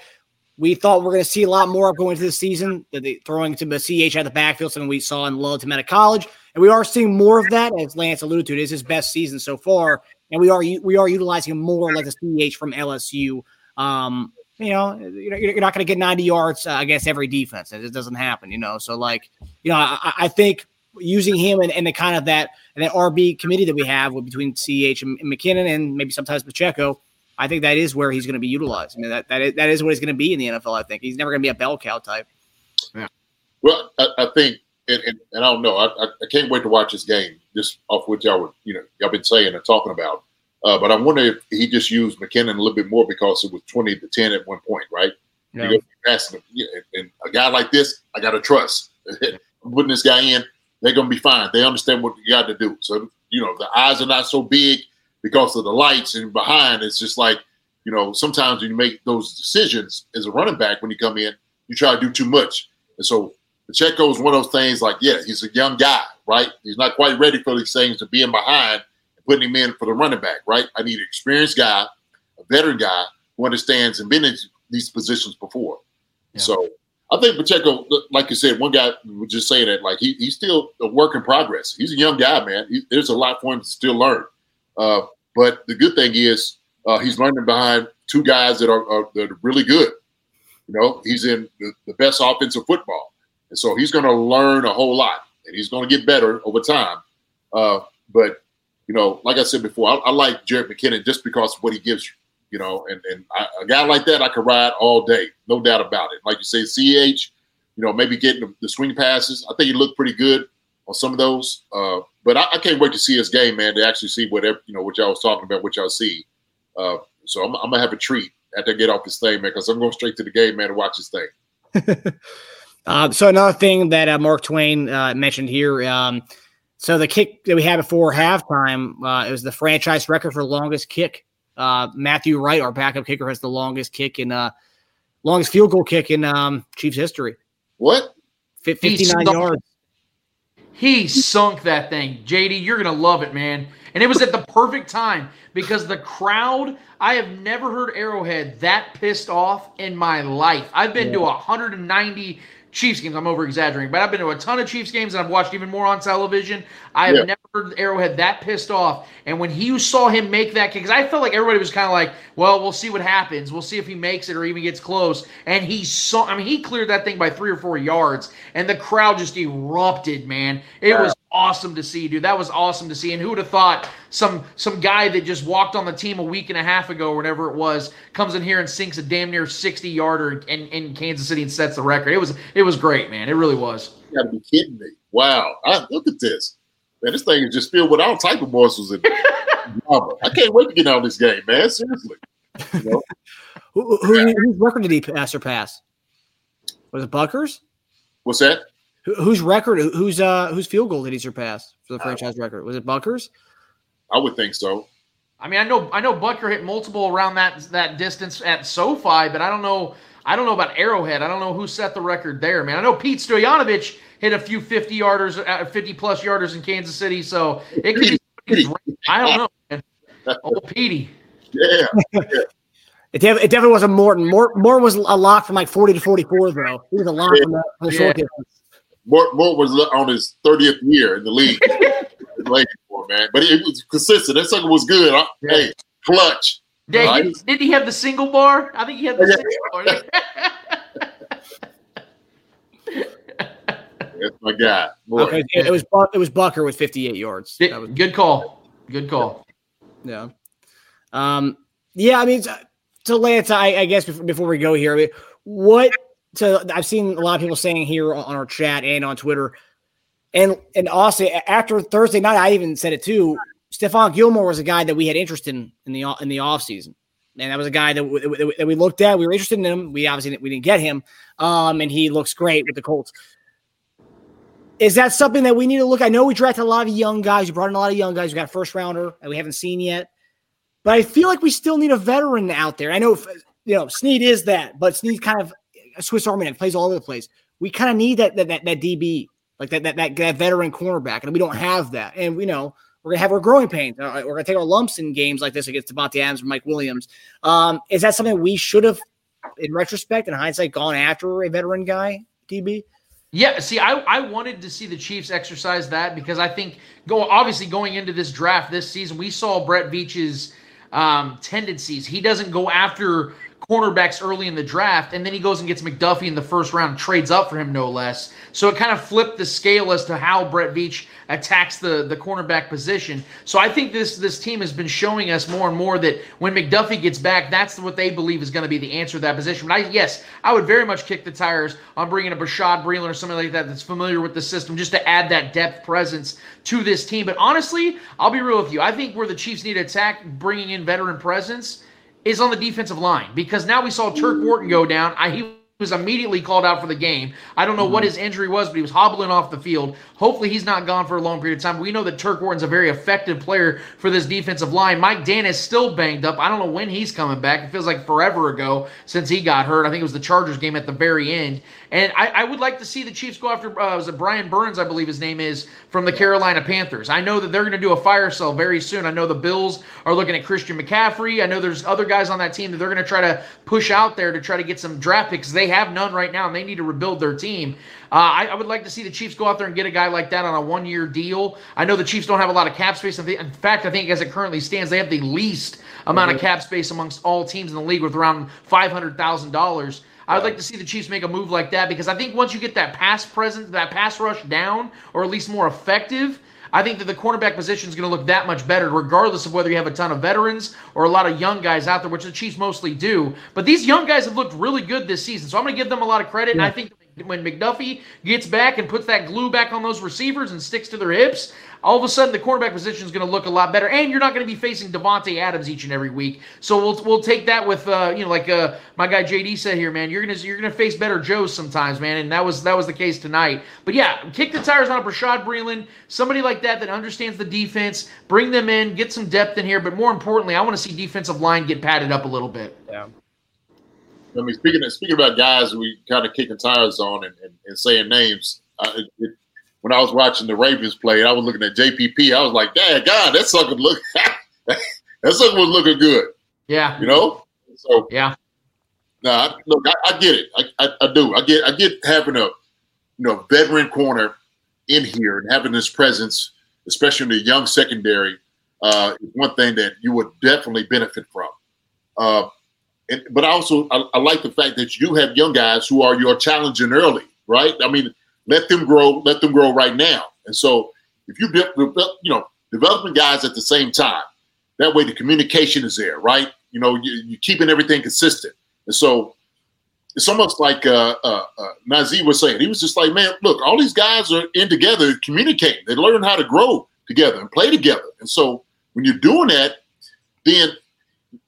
we thought we going to see a lot more going into the season. That they throwing to the CH out the backfield, something we saw in Loyola Meta College, and we are seeing more of that. As Lance alluded to, it is his best season so far, and we are we are utilizing more like the CH from LSU. Um, you know, you're you're not going to get 90 yards uh, against every defense. It just doesn't happen. You know, so like, you know, I, I think using him and, and the kind of that and that RB committee that we have with between CH and, and McKinnon and maybe sometimes Pacheco, I think that is where he's going to be utilized. I mean, that that is, that is what he's going to be in the NFL. I think he's never going to be a bell cow type. Yeah. Well, I, I think, and, and, and I don't know, I, I, I can't wait to watch this game, just off what y'all were, you know, y'all been saying and talking about. Uh, but I wonder if he just used McKinnon a little bit more because it was 20 to 10 at one point, right? Yeah. You him. And- and a guy like this, I got to trust. <laughs> I'm putting this guy in, they're going to be fine. They understand what you got to do. So, you know, the eyes are not so big because of the lights and behind. It's just like, you know, sometimes when you make those decisions as a running back, when you come in, you try to do too much. And so Pacheco is one of those things like, yeah, he's a young guy, right? He's not quite ready for these things to be in behind and putting him in for the running back, right? I need an experienced guy, a veteran guy who understands and been in these positions before. Yeah. So I think Pacheco, like you said, one guy was just saying that, like he, he's still a work in progress. He's a young guy, man. He, there's a lot for him to still learn. Uh, but the good thing is uh, he's learning behind two guys that are, are that are really good. You know, he's in the, the best offensive football, and so he's going to learn a whole lot, and he's going to get better over time. Uh, but you know, like I said before, I, I like Jerick McKinnon just because of what he gives you. You know, and and I, a guy like that I could ride all day, no doubt about it. Like you say, Ch, you know, maybe getting the, the swing passes. I think he looked pretty good on some of those. Uh, but I, I, can't wait to see his game, man, to actually see whatever you know what y'all was talking about, what y'all see. Uh, so I'm, I'm, gonna have a treat after I get off this thing, man, because I'm going straight to the game, man, to watch this thing. uh, <laughs> so another thing that uh, Mark Twain uh, mentioned here. Um, so the kick that we had before halftime, uh, it was the franchise record for longest kick. Uh, Matthew Wright, our backup kicker, has the longest kick in longest field goal kick in um, Chiefs history. What? 59 yards. He sunk that thing. JD, you're going to love it, man. And it was at the perfect time because the crowd, I have never heard Arrowhead that pissed off in my life. I've been yeah. to 190 Chiefs games. I'm over exaggerating, but I've been to a ton of Chiefs games and I've watched even more on television. I have yeah. never heard Arrowhead that pissed off. And when he saw him make that kick, because I felt like everybody was kind of like, well, we'll see what happens. We'll see if he makes it or even gets close. And he saw, I mean, he cleared that thing by three or four yards, and the crowd just erupted, man. It yeah. was awesome to see, dude. That was awesome to see. And who would have thought some some guy that just walked on the team a week and a half ago or whatever it was comes in here and sinks a damn near 60 yarder in, in Kansas City and sets the record. It was it was great, man. It really was. You gotta be kidding me. Wow. I, look at this. Man, this thing is just filled with all type of morsels in <laughs> I can't wait to get on this game, man. Seriously. You know? <laughs> who, who, whose record did he surpass? Was it Butker's? What's that? whose record? Whose uh whose field goal did he surpass for the franchise record? Was it Butker's? I would think so. I mean, I know I know Butker hit multiple around that that distance at SoFi, but I don't know I don't know about Arrowhead. I don't know who set the record there, man. I know Pete Stoyanovich hit a few 50 yarders, uh, 50 plus yarders in Kansas City, so it could be. I don't know, man. Old Petey. Yeah. <laughs> yeah. It, it definitely wasn't Morten. Morten, Morten was a lot from like 40 to 44, though. He was a lot yeah. from the, from the short distance. Mort, Mort was on his 30th year in the league. <laughs> for, man. But it was consistent. That sucker was good. Huh? Yeah. Hey, clutch. Yeah, right? did, did he have the single bar? I think he had the yeah. single bar. <laughs> That's my guy. Okay, it was it was Butker with 58 yards. It, was, good call. Good call. Yeah. Um. Yeah. I mean, so Lance, I, I guess before, before we go here, I mean, what so I've seen a lot of people saying here on our chat and on Twitter, and and also after Thursday night, I even said it too. Stephon Gilmore was a guy that we had interest in in the in the offseason. and that was a guy that, w- that we looked at. We were interested in him. We obviously we didn't get him, um, and he looks great with the Colts. Is that something that we need to look? I know we drafted a lot of young guys. We brought in a lot of young guys. We got a first rounder that we haven't seen yet, but I feel like we still need a veteran out there. I know you know Sneed is that, but Sneed kind of a Swiss Army knife, plays all over the place. We kind of need that, that that that DB, like that that that, that veteran cornerback, and we don't have that. And we know we're gonna have our growing pains. We're gonna take our lumps in games like this against Davante Adams or Mike Williams. Um, is that something we should have, in retrospect, in hindsight, gone after a veteran guy, DB? Yeah, see, I, I wanted to see the Chiefs exercise that because I think go obviously going into this draft this season, we saw Brett Veach's um, tendencies. He doesn't go after cornerbacks early in the draft, and then he goes and gets McDuffie in the first round, trades up for him no less. So it kind of flipped the scale as to how Brett Veach attacks the, the cornerback position. So I think this this team has been showing us more and more that when McDuffie gets back, that's what they believe is going to be the answer to that position. But I, yes, I would very much kick the tires on bringing a Bashaud Breeland or something like that that's familiar with the system just to add that depth presence to this team. But honestly, I'll be real with you. I think where the Chiefs need to attack bringing in veteran presence is on the defensive line because now we saw Turk Wharton go down. I, he was immediately called out for the game. I don't know what mm-hmm. his injury was, but he was hobbling off the field. Hopefully, he's not gone for a long period of time. We know that Turk Wharton's a very effective player for this defensive line. Mike Danna is still banged up. I don't know when he's coming back. It feels like forever ago since he got hurt. I think it was the Chargers game at the very end. And I, I would like to see the Chiefs go after uh, was it Brian Burns, I believe his name is, from the Carolina Panthers. I know that they're going to do a fire sale very soon. I know the Bills are looking at Christian McCaffrey. I know there's other guys on that team that they're going to try to push out there to try to get some draft picks. They have none right now, and they need to rebuild their team. Uh, I, I, would like to see the Chiefs go out there and get a guy like that on a one year deal. I know the Chiefs don't have a lot of cap space. In fact, I think as it currently stands, they have the least amount mm-hmm. of cap space amongst all teams in the league with around $500,000. I would like to see the Chiefs make a move like that because I think once you get that pass presence, that pass rush down, or at least more effective, I think that the cornerback position is going to look that much better, regardless of whether you have a ton of veterans or a lot of young guys out there, which the Chiefs mostly do. But these young guys have looked really good this season, so I'm going to give them a lot of credit. Yeah. And I think when McDuffie gets back and puts that glue back on those receivers and sticks to their hips, all of a sudden the cornerback position is going to look a lot better, and you're not going to be facing Davante Adams each and every week. So we'll we'll take that with uh, you know like uh, my guy JD said here, man. You're gonna you're gonna face better Joes sometimes, man, and that was that was the case tonight. But yeah, kick the tires on Bashaud Breeland, somebody like that that understands the defense. Bring them in, get some depth in here, but more importantly, I want to see defensive line get padded up a little bit. Yeah. I mean, speaking of, speaking about guys we kind of kicking tires on and, and, and saying names, uh, it, when I was watching the Ravens play, and I was looking at JPP. I was like, "Dad, God, that sucker look <laughs> that sucker was looking good." Yeah, you know. So yeah. Nah, look, I, I get it. I, I, I, do. I get. I get having a, you know, veteran corner in here and having this presence, especially in the young secondary, uh, is one thing that you would definitely benefit from. Uh, and, but I also, I, I, like the fact that you have young guys who are your challenging early, right? I mean, let them grow, let them grow right now. And so, if you you know developing guys at the same time, that way the communication is there, right? You know, you, you're keeping everything consistent. And so, it's almost like uh, uh, uh, Nazir was saying. He was just like, man, look, all these guys are in together, communicating. They learn how to grow together and play together. And so, when you're doing that, then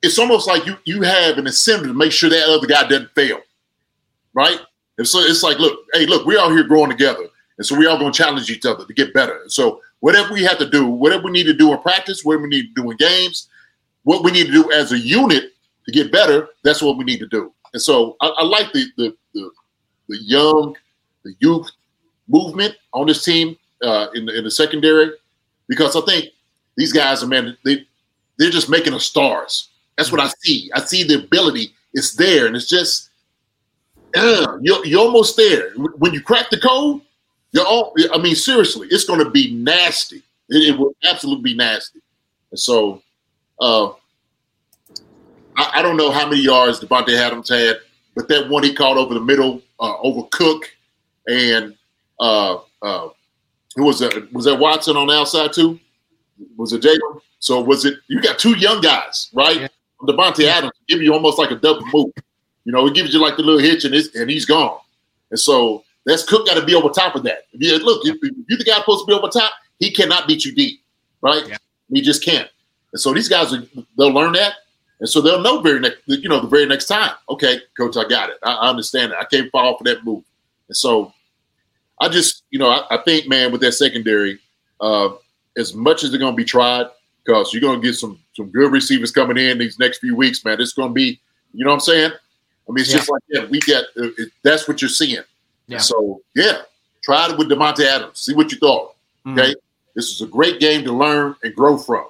it's almost like you you have an incentive to make sure that other guy doesn't fail, right? And so it's like, look, hey, look, we're all here growing together, and so we all going to challenge each other to get better. And so whatever we have to do, whatever we need to do in practice, whatever we need to do in games, what we need to do as a unit to get better, that's what we need to do. And so I, I like the, the the the young, the youth movement on this team uh, in the, in the secondary because I think these guys are man, they they're just making us stars. That's what I see. I see the ability. It's there, and it's just uh, you're, you're almost there. When you crack the code, you're all. I mean, seriously, it's going to be nasty. It, it, will absolutely be nasty. And so, uh, I, I, don't know how many yards Davante Adams had, but that one he caught over the middle, uh, over Cook, and uh, uh, who was that? Was that Watson on the outside too? Was it Jaylen? So was it? You got two young guys, right? Yeah. Davante Adams give you almost like a double move. You know, it gives you like the little hitch, and, it's, and he's gone. And so that's Cook got to be over top of that. If you, look, if, you the guy supposed to be over top, he cannot beat you deep, right? Yeah. He just can't. And so these guys, they'll learn that, and so they'll know very next, you know, the very next time. Okay, coach, I got it. I, I understand it. I can't fall for that move. And so I just, you know, I, I think, man, with that secondary, uh, as much as they're going to be tried, because you're going to get some some good receivers coming in these next few weeks, man. It's going to be, you know what I'm saying? I mean, it's yeah. just like yeah, we get uh, it, that's what you're seeing. Yeah. So yeah, try it with Davante Adams. See what you thought. Mm-hmm. Okay, this is a great game to learn and grow from.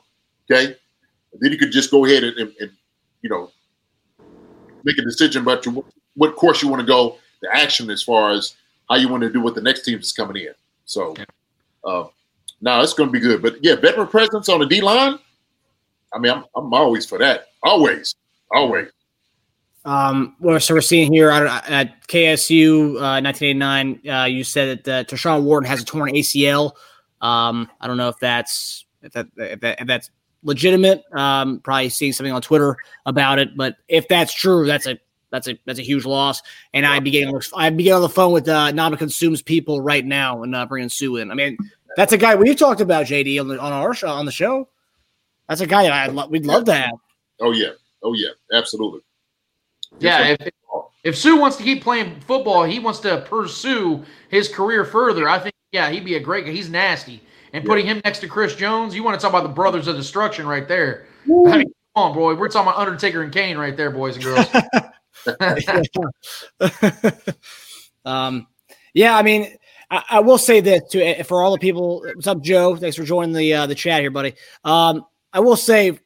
Okay, and then you could just go ahead and, and, and you know make a decision about your, what course you want to go, the action as far as how you want to do what the next team is coming in. So, yeah. uh, now it's going to be good. But yeah, veteran presence on the D line. I mean, I'm, I'm always for that. Always, always. Um, well, so we're seeing here at KSU, uh, 1989. Uh, you said that uh, Tershawn Wharton has a torn ACL. Um, I don't know if that's if that if, that, if that's legitimate. Um, probably seeing something on Twitter about it, but if that's true, that's a that's a that's a huge loss. And I'd be getting I'd be getting on the phone with uh, Ndamukong Suh's people right now and uh, bringing Suh in. I mean, that's a guy we've talked about, JD, on the on our show on the show. That's a guy that I lo- we'd love to have. Oh yeah, oh yeah, absolutely. Yeah, if, if Suh wants to keep playing football, he wants to pursue his career further. I think, yeah, he'd be a great guy. He's nasty. And yeah. putting him next to Chris Jones, you want to talk about the brothers of destruction right there. I mean, come on, boy. We're talking about Undertaker and Kane right there, boys and girls. <laughs> <laughs> <laughs> um, yeah, I mean, I, I, will say this to eh, for all the people. What's up, Joe? Thanks for joining the uh, the chat here, buddy. Um, I will say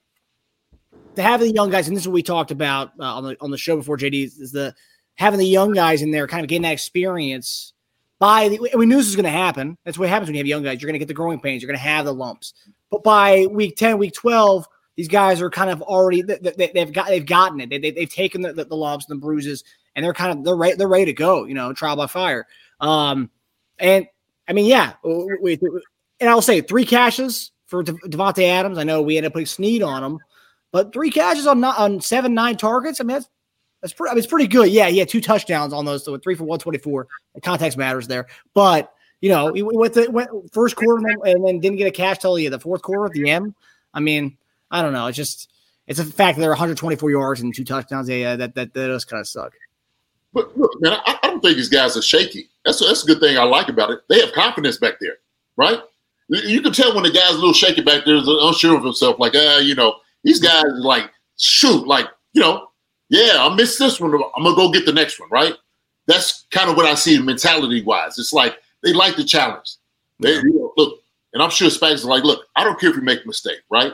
to have the young guys, and this is what we talked about uh, on the on the show before. JD is the having the young guys in there, kind of getting that experience. By the, we knew this was going to happen. That's what happens when you have young guys. You're going to get the growing pains. You're going to have the lumps. But by week ten, week twelve, these guys are kind of already they, have got they've gotten it. They, have taken the, the, the lumps and the bruises, and they're kind of they're right they're ready to go. You know, trial by fire. Um, and I mean, yeah, we, and I'll say three catches for De- Davante Adams. I know we ended up putting Sneed on him, but three catches on on seven nine targets. I mean, that's that's pretty. I mean, it's pretty good. Yeah, he had two touchdowns on those, so three for one twenty four. Context matters there, but you know, he went the went first quarter and then didn't get a catch till the fourth quarter at the end. I mean, I don't know. It's just it's a fact that they're 124 yards and two touchdowns. Yeah, that that, that does kind of suck. But look, man, I, I, don't think these guys are shaky. That's a, that's a good thing I like about it. They have confidence back there, right? You can tell when the guy's a little shaky back there, unsure of himself. Like, uh, you know, these guys like shoot, like you know, yeah, I missed this one. I'm gonna go get the next one, right? That's kind of what I see mentality wise. It's like they like the challenge. They you know, look, and I'm sure Spags is like, look, I don't care if you make a mistake, right?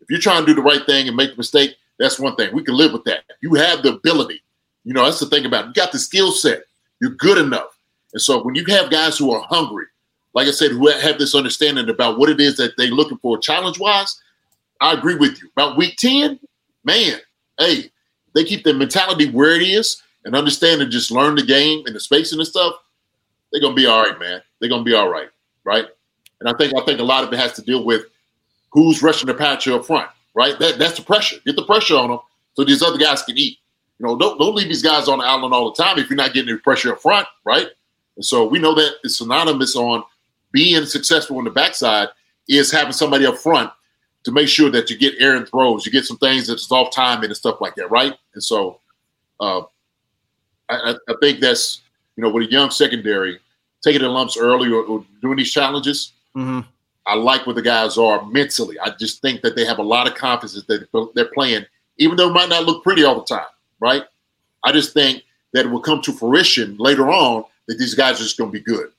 If you're trying to do the right thing and make a mistake, that's one thing. We can live with that. You have the ability. You know, that's the thing about it. You got the skill set. You're good enough. And so when you have guys who are hungry, like I said, who have this understanding about what it is that they're looking for challenge wise, I agree with you. About week 10, man, hey, they keep their mentality where it is and understand and just learn the game and the spacing and stuff, they're gonna be all right, man. They're gonna be all right, right? And I think I think a lot of it has to deal with who's rushing the patcher up front, right? That that's the pressure. Get the pressure on them so these other guys can eat. You know, don't don't leave these guys on the island all the time if you're not getting the pressure up front, right? And so we know that it's synonymous on being successful on the backside is having somebody up front to make sure that you get errant throws, you get some things that's off time and stuff like that, right? And so uh, I, I, think that's you know with a young secondary taking the lumps early or, or doing these challenges. Mm-hmm. I like where the guys are mentally. I just think that they have a lot of confidence that they're playing, even though it might not look pretty all the time, right? I just think that it will come to fruition later on that these guys are just going to be good.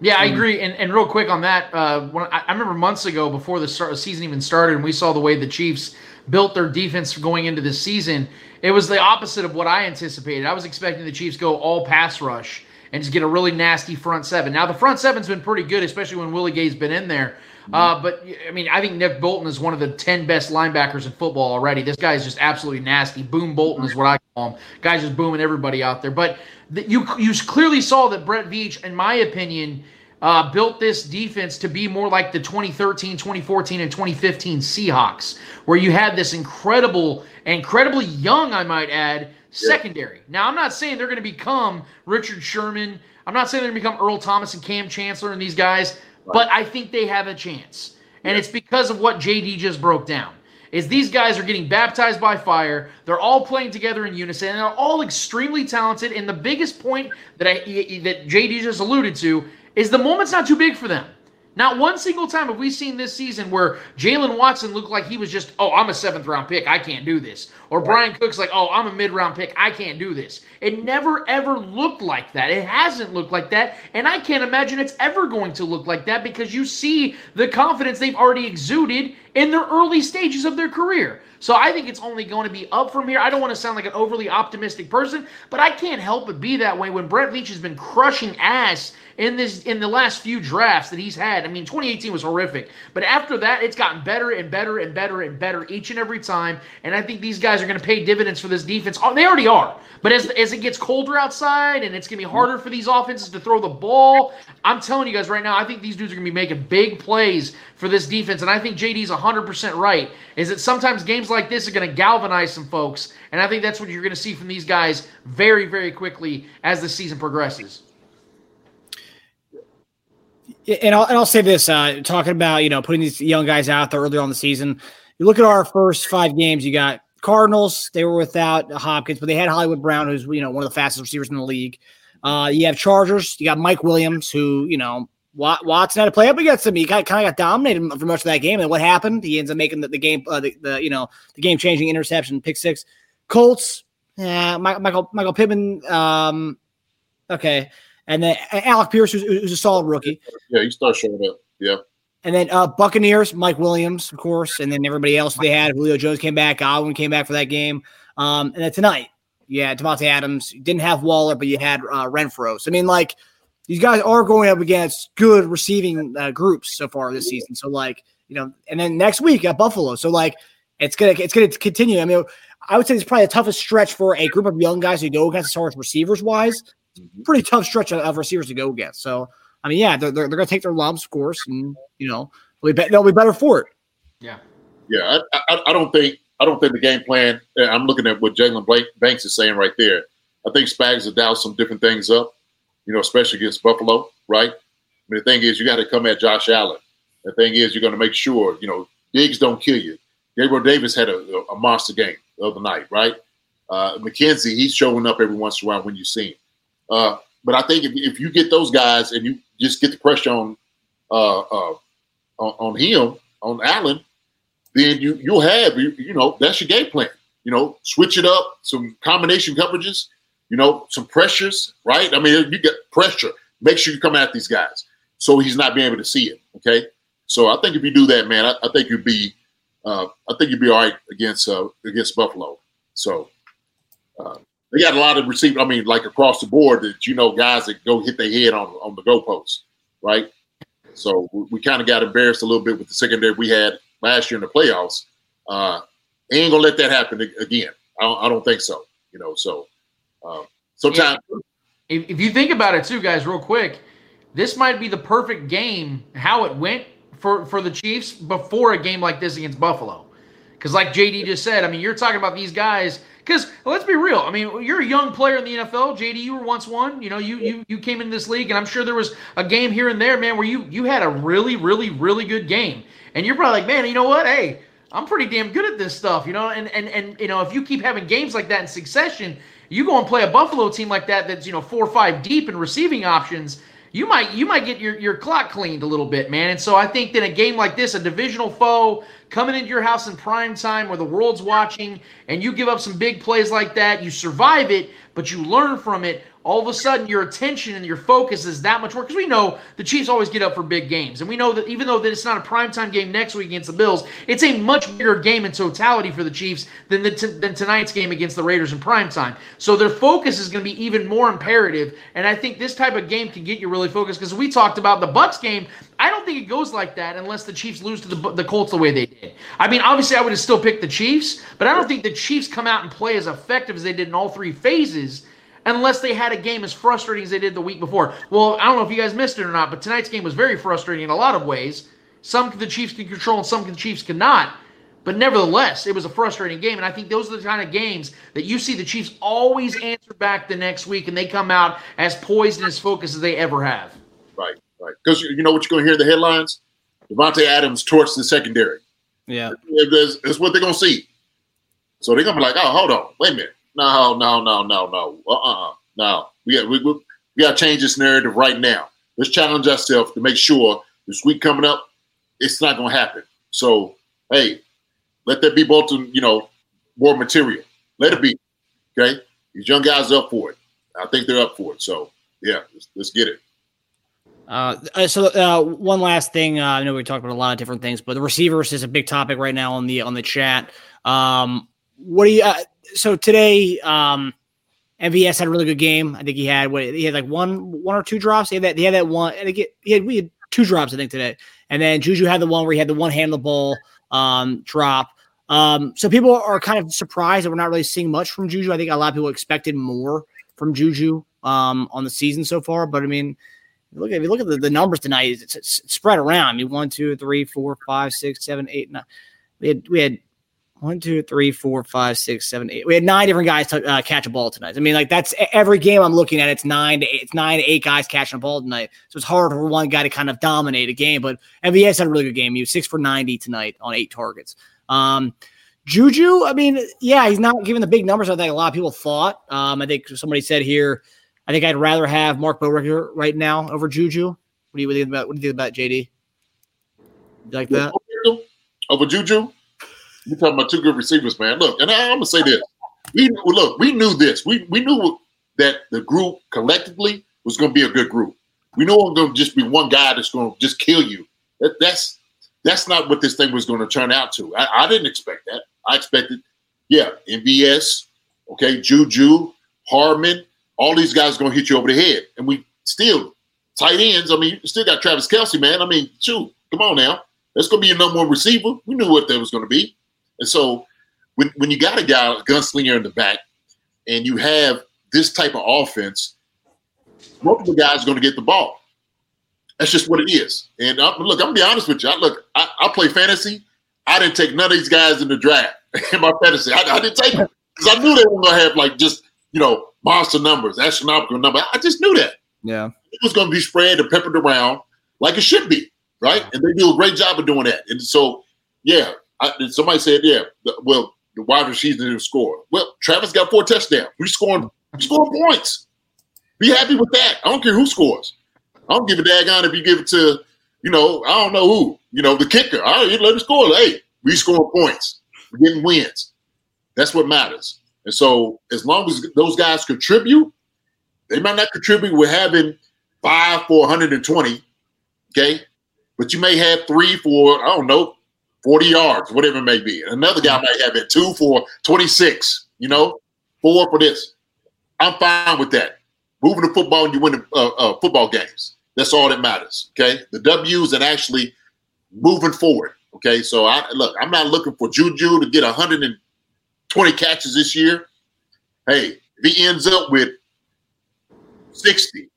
Yeah, I agree. And, and real quick on that, uh, when I, I, remember months ago before the start, season even started, and we saw the way the Chiefs built their defense going into this season. It was the opposite of what I anticipated. I was expecting the Chiefs go all pass rush and just get a really nasty front seven. Now the front seven's been pretty good, especially when Willie Gay's been in there. Uh, but I mean, I think Nick Bolton is one of the ten best linebackers in football already. This guy is just absolutely nasty. Boom Bolton is what I call him. Guy's just booming everybody out there. But the, you you clearly saw that Brett Veach, in my opinion, uh, built this defense to be more like the 2013, 2014, and 2015 Seahawks, where you had this incredible, incredibly young, I might add, secondary. Now, I'm not saying they're going to become Richard Sherman. I'm not saying they're going to become Earl Thomas and Kam Chancellor and these guys. But I think they have a chance. And yeah. it's because of what JD just broke down. Is these guys are getting baptized by fire. They're all playing together in unison. And they're all extremely talented. And the biggest point that I that JD just alluded to is the moment's not too big for them. Not one single time have we seen this season where Jaylen Watson looked like he was just, oh, I'm a seventh round pick. I can't do this. Or Bryan Cook's like, oh, I'm a mid round pick. I can't do this. It never ever looked like that. It hasn't looked like that. And I can't imagine it's ever going to look like that because you see the confidence they've already exuded in their early stages of their career. So I think it's only going to be up from here. I don't want to sound like an overly optimistic person, but I can't help but be that way when Brett Veach has been crushing ass in this in the last few drafts that he's had. I mean, 2018 was horrific, but after that, it's gotten better and better and better and better each and every time. And I think these guys are going to pay dividends for this defense. Oh, they already are. But as, as it gets colder outside and it's going to be harder for these offenses to throw the ball, I'm telling you guys right now, I think these dudes are going to be making big plays for this defense. And I think JD's 100% right, is that sometimes games like this are going to galvanize some folks. And I think that's what you're going to see from these guys very, very quickly as the season progresses and I'll, and I'll say this uh, talking about you know putting these young guys out there earlier on the season you look at our first five games you got cardinals they were without hopkins but they had hollywood brown who's you know one of the fastest receivers in the league uh, you have chargers you got mike williams who you know Watson had to play up against him. He kind of got dominated for much of that game. And what happened? He ends up making the, the game, uh, the, the, you know the game changing interception, pick six. Colts, yeah, Michael Michael Pittman. Um, okay, and then Alec Pierce, who's, who's a solid rookie. Yeah, he starts showing up. Yeah. And then uh, Buccaneers, Mike Williams, of course, and then everybody else they had. Julio Jones came back, Godwin came back for that game. Um, and then tonight, yeah, Davante Adams didn't have Waller, but you had uh, Renfrow. So I mean, like these guys are going up against good receiving uh, groups so far this season. So like you know, and then next week at Buffalo. So like it's gonna it's gonna continue. I mean, I would say it's probably the toughest stretch for a group of young guys to go against as far as receivers wise. Mhm. Pretty tough stretch of, of receivers to go against. So, I mean, yeah, they're, they're, they're going to take their lumps, of course, and you know they'll be, be- they'll be better for it. Yeah. Yeah, I, I, I don't think I don't think the game plan. uh, I'm looking at what Jalen Banks is saying right there. I think Spags has dialed some different things up, you know, especially against Buffalo, right? I mean, the thing is, you got to come at Josh Allen. The thing is, you're going to make sure, you know, Diggs don't kill you. Gabriel Davis had a, a monster game the other night, right? Uh, McKenzie, he's showing up every once in a while when you see him. Uh, but I think if, if you get those guys and you just get the pressure on uh, uh, on, on him, on Allen, then you you'll have you, you know that's your game plan. You know, switch it up, some combination coverages, you know, some pressures, right? I mean, you get pressure. Make sure you come at these guys so he's not being able to see it. Okay, so I think if you do that, man, I, I think you'd be, uh, I think you'd be all right against uh, against Buffalo. So uh, they got a lot of receivers. I mean, like across the board, that you know, guys that go hit their head on on the goalpost, right? So we, we kind of got embarrassed a little bit with the secondary we had last year in the playoffs. Uh, ain't gonna let that happen again. I don't, I don't think so. You know, so uh, sometimes If, if you think about it too, guys, real quick, this might be the perfect game how it went for for the Chiefs before a game like this against Buffalo. Because like JD just said, I mean, you're talking about these guys. Because let's be real, I mean, you're a young player in the NFL. JD, you were once one. You know, you you you came in this league, and I'm sure there was a game here and there, man, where you you had a really, really, really good game, and you're probably like, man, you know what? Hey, I'm pretty damn good at this stuff, you know. And and and you know, if you keep having games like that in succession, you go and play a Buffalo team like that that's you know four or five deep in receiving options. You might you might get your, your clock cleaned a little bit, man. And so I think that a game like this, a divisional foe coming into your house in prime time where the world's watching, and you give up some big plays like that, you survive it, but you learn from it. All of a sudden, your attention and your focus is that much more because we know the Chiefs always get up for big games, and we know that even though that it's not a primetime game next week against the Bills, it's a much bigger game in totality for the Chiefs than the t- than tonight's game against the Raiders in primetime. So their focus is going to be even more imperative, and I think this type of game can get you really focused because we talked about the Bucks game. I don't think it goes like that unless the Chiefs lose to the, the Colts the way they did. I mean, obviously, I would have still picked the Chiefs, but I don't think the Chiefs come out and play as effective as they did in all three phases unless they had a game as frustrating as they did the week before. Well, I don't know if you guys missed it or not, but tonight's game was very frustrating in a lot of ways. Some the Chiefs can control and some the Chiefs cannot. But nevertheless, it was a frustrating game. And I think those are the kind of games that you see the Chiefs always answer back the next week and they come out as poised and as focused as they ever have. right, right, because you, you know what you're going to hear in the headlines: Davante Adams torched the secondary. Yeah. That's, that's what they're going to see. So they're going to be like, "Oh, hold on, wait a minute, no, no, no, no, no, uh, uh no, we got we, we, we got to change this narrative right now. Let's challenge ourselves to make sure this week coming up, it's not going to happen. So, hey, let that be both, you know, more material. Let it be. Okay, these young guys are up for it. I think they're up for it. So, yeah, let's, let's get it. Uh, so uh, one last thing, uh, I know we talked about a lot of different things, but the receivers is a big topic right now on the on the chat. Um, what do you? Uh, so today, um, MVS had a really good game. I think he had what he had like one one or two drops. He had that he had that one. It, he had we had two drops I think today, and then Juju had the one where he had the one hand the ball um, drop. Um, so people are kind of surprised that we're not really seeing much from Juju. I think a lot of people expected more from Juju um, on the season so far, but I mean. Look if you look at the, the numbers tonight, it's, it's, it's spread around. I mean, one, two, three, four, five, six, seven, eight, nine. We had we had one, two, three, four, five, six, seven, eight. We had nine different guys to, uh, catch a ball tonight. I mean, like that's every game I'm looking at. It's nine to eight, it's nine to eight guys catching a ball tonight. So it's hard for one guy to kind of dominate a game. But MVS had a really good game. He was six for ninety tonight on eight targets. Um, Juju, I mean, yeah, he's not giving the big numbers I think a lot of people thought. Um, I think somebody said here, I think I'd rather have Mark Bowricker right now over Juju. What do you, you think about? What do you think about JD? You like that? Over Juju, you're talking about two good receivers, man. Look, and I, am gonna say this: we look, we knew this. We we knew that the group collectively was to be a good group. We know it was going to just be one guy that's to just kill you. That, that's that's not what this thing was to turn out to. I, I didn't expect that. I expected, yeah, MVS, okay, Juju, Hardman, all these guys are going to hit you over the head, and we still tight ends. I mean, you still got Travis Kelce, man. I mean, shoot, come on now. That's going to be your number one receiver. We knew what that was going to be. And so when when you got a guy, a gunslinger in the back, and you have this type of offense, multiple guys are going to get the ball. That's just what it is. And I, look, I'm gonna be honest with you. I, look, I, I play fantasy. I didn't take none of these guys in the draft <laughs> in my fantasy. I, I didn't take them because I knew they were gonna have like just you know monster numbers, astronomical numbers. I just knew that Yeah. it was going to be spread and peppered around like it should be, right? And they do a great job of doing that. And so, yeah, I, somebody said, yeah, the, well, the wide receivers didn't score. Well, Travis got four touchdowns. We scoring, we scoring points. Be happy with that. I don't care who scores. I don't give a daggone if you give it to, you know, I don't know who, you know, the kicker. All right, you let him score. Hey, we scoring points. We're getting wins. That's what matters. And so, as long as those guys contribute, they might not contribute with having five for 120, okay? But you may have three for, I don't know, 40 yards, whatever it may be. And another guy might have it two for 26, you know, four for this. I'm fine with that. Moving the football and you win uh, uh, football games. That's all that matters, okay? The W's and actually moving forward, okay? So, I look, I'm not looking for Juju to get 120 catches this year. Hey, if he ends up with 60,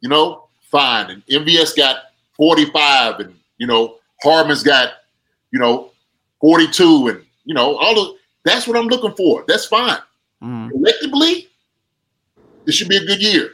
you know, fine. And MVS got 45, and you know, Hardman's got, you know, 42, and you know, all of that's what I'm looking for. That's fine. Mm. Collectively, it should be a good year.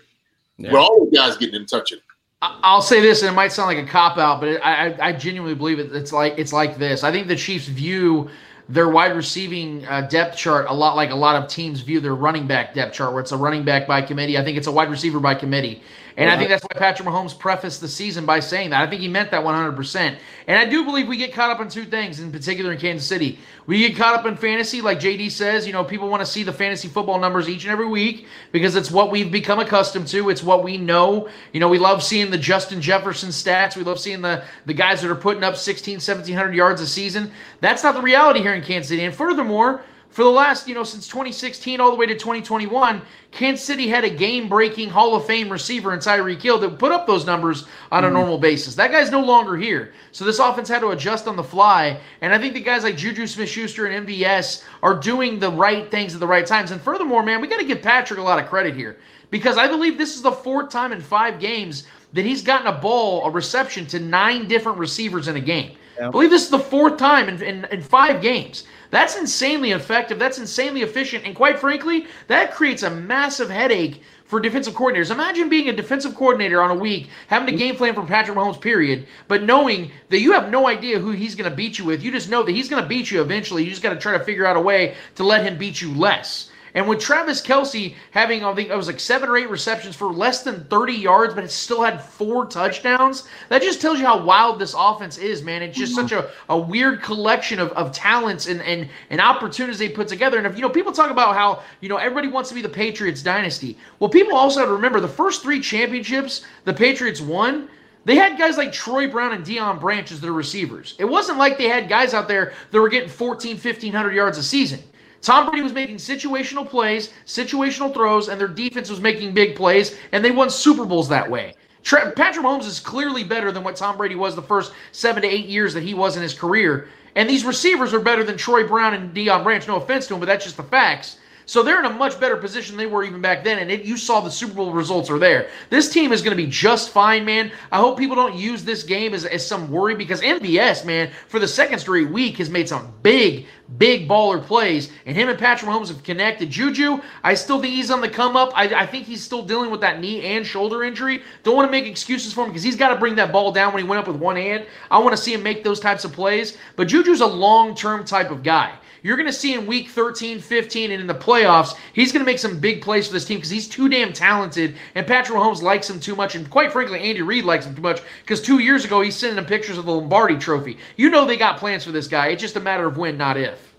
Yeah. Where all the guys getting in touch with. I- I'll say this, and it might sound like a cop out, but I, I- I genuinely believe it. It's like it's like this. I think the Chiefs view their wide receiving uh, depth chart a lot like a lot of teams view their running back depth chart, where it's a running back by committee. I think it's a wide receiver by committee, and I think that's why Patrick Mahomes prefaced the season by saying that. I think he meant that 100%. And I do believe we get caught up in two things, in particular in Kansas City. We get caught up in fantasy, like JD says. You know, people want to see the fantasy football numbers each and every week because it's what we've become accustomed to. It's what we know. You know, we love seeing the Justin Jefferson stats. We love seeing the the guys that are putting up 16, 1700 yards a season. That's not the reality here in Kansas City. And furthermore, for the last, you know, since 2016 all the way to 2021, Kansas City had a game-breaking Hall of Fame receiver in Tyreek Hill that put up those numbers on a mm-hmm. normal basis. That guy's no longer here. So this offense had to adjust on the fly. And I think the guys like Juju Smith-Schuster and MVS are doing the right things at the right times. And furthermore, man, we got to give Patrick a lot of credit here because I believe this is the fourth time in five games that he's gotten a ball, a reception to nine different receivers in a game. I believe this is the fourth time in, in, in five games. That's insanely effective. That's insanely efficient. And quite frankly, that creates a massive headache for defensive coordinators. Imagine being a defensive coordinator on a week, having a game plan for Patrick Mahomes, period, but knowing that you have no idea who he's going to beat you with. You just know that he's going to beat you eventually. You just got to try to figure out a way to let him beat you less. And with Travis Kelce having, I think it was like seven or eight receptions for less than 30 yards, but it still had four touchdowns, that just tells you how wild this offense is, man. It's just such a, a weird collection of, of talents and, and, and opportunities they put together. And if, you know, people talk about how, you know, everybody wants to be the Patriots dynasty. Well, people also have to remember the first three championships the Patriots won, they had guys like Troy Brown and Deion Branch as their receivers. It wasn't like they had guys out there that were getting 14, 1500 yards a season. Tom Brady was making situational plays, situational throws, and their defense was making big plays, and they won Super Bowls that way. Patrick Mahomes is clearly better than what Tom Brady was the first seven to eight years that he was in his career. And these receivers are better than Troy Brown and Deion Branch. No offense to him, but that's just the facts. So they're in a much better position than they were even back then, and it, you saw the Super Bowl results are there. This team is going to be just fine, man. I hope people don't use this game as, as some worry because MVS, man, for the second straight week has made some big, big baller plays, and him and Patrick Mahomes have connected. Juju, I still think he's on the come up. I, I think he's still dealing with that knee and shoulder injury. Don't want to make excuses for him because he's got to bring that ball down when he went up with one hand. I want to see him make those types of plays, but Juju's a long term type of guy. You're going to see in week 13, 15, and in the playoffs, he's going to make some big plays for this team because he's too damn talented, and Patrick Mahomes likes him too much. And quite frankly, Andy Reid likes him too much because two years ago, he's sending him pictures of the Lombardi trophy. You know they got plans for this guy. It's just a matter of when, not if.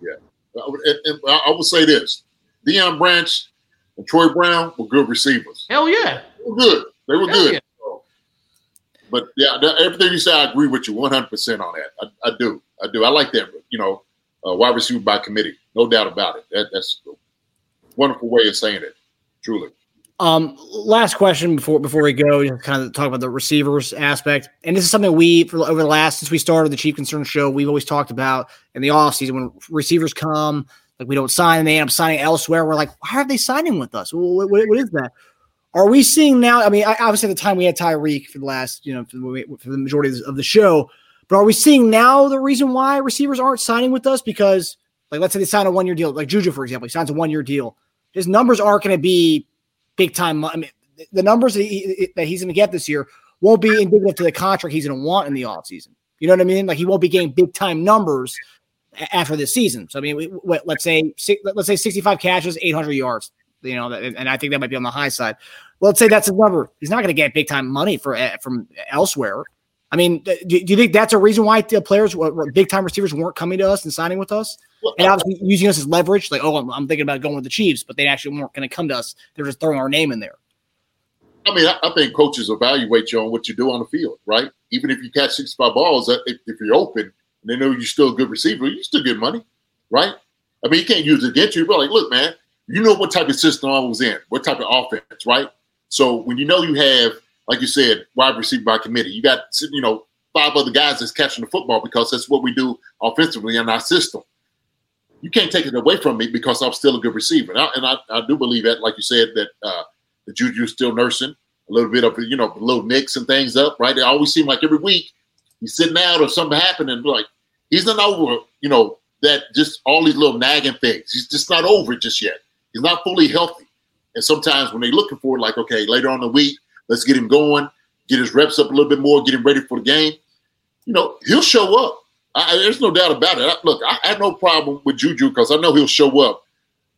Yeah. And, and I I will say this Deion Branch and Troy Brown were good receivers. Hell yeah. They were good. They were Hell good. yeah. But yeah, everything you say, I agree with you 100% on that. I, I do. I do. I like that, you know, uh, wide receiver by committee. No doubt about it. That, that's a wonderful way of saying it, truly. Um, last question before before we go, you know, kind of talk about the receivers aspect, and this is something we for over the last since we started the Chief Concern Show, we've always talked about in the offseason when receivers come, like we don't sign, they end up signing elsewhere. We're like, why are they signing with us? What, what, what is that? Are we seeing now? I mean, obviously at the time we had Tyreek for the last, you know, for the, for the majority of the show, but are we seeing now the reason why receivers aren't signing with us? Because, like, let's say they sign a one year deal, like Juju, for example, he signs a one year deal. His numbers aren't going to be big time. I mean, the numbers that, he, that he's going to get this year won't be indicative to the contract he's going to want in the offseason. You know what I mean? Like, he won't be getting big time numbers after this season. So, I mean, let's say let's say 65 catches, 800 yards. You know, and I think that might be on the high side. Let's say that's a number. He's not going to get big time money for eh, from elsewhere. I mean, do, do, you think that's a reason why the players, big time receivers, weren't coming to us and signing with us? Well, and uh, obviously using us as leverage, like, oh, I'm, I'm thinking about going with the Chiefs, but they actually weren't going to come to us. They're just throwing our name in there. I mean, I, I, think coaches evaluate you on what you do on the field, right? Even if you catch 65 balls, uh, if, if you're open and they know you're still a good receiver, you still get money, right? I mean, you can't use it against you, but like, look, man, you know what type of system I was in, what type of offense, right? So when you know you have, like you said, wide receiver by committee, you got you know five other guys that's catching the football because that's what we do offensively in our system. You can't take it away from me because I'm still a good receiver, and I, and I, I do believe that, like you said, that uh, the Juju's still nursing a little bit of you know little nicks and things up, right? They always seem like every week he's sitting out or something happening, like he's not over, you know, that just all these little nagging things. He's just not over it just yet. He's not fully healthy. And sometimes when they're looking for it, like, okay, later on the week, let's get him going, get his reps up a little bit more, get him ready for the game. You know, he'll show up. I, there's no doubt about it. I, look, I, I have no problem with Juju because I know he'll show up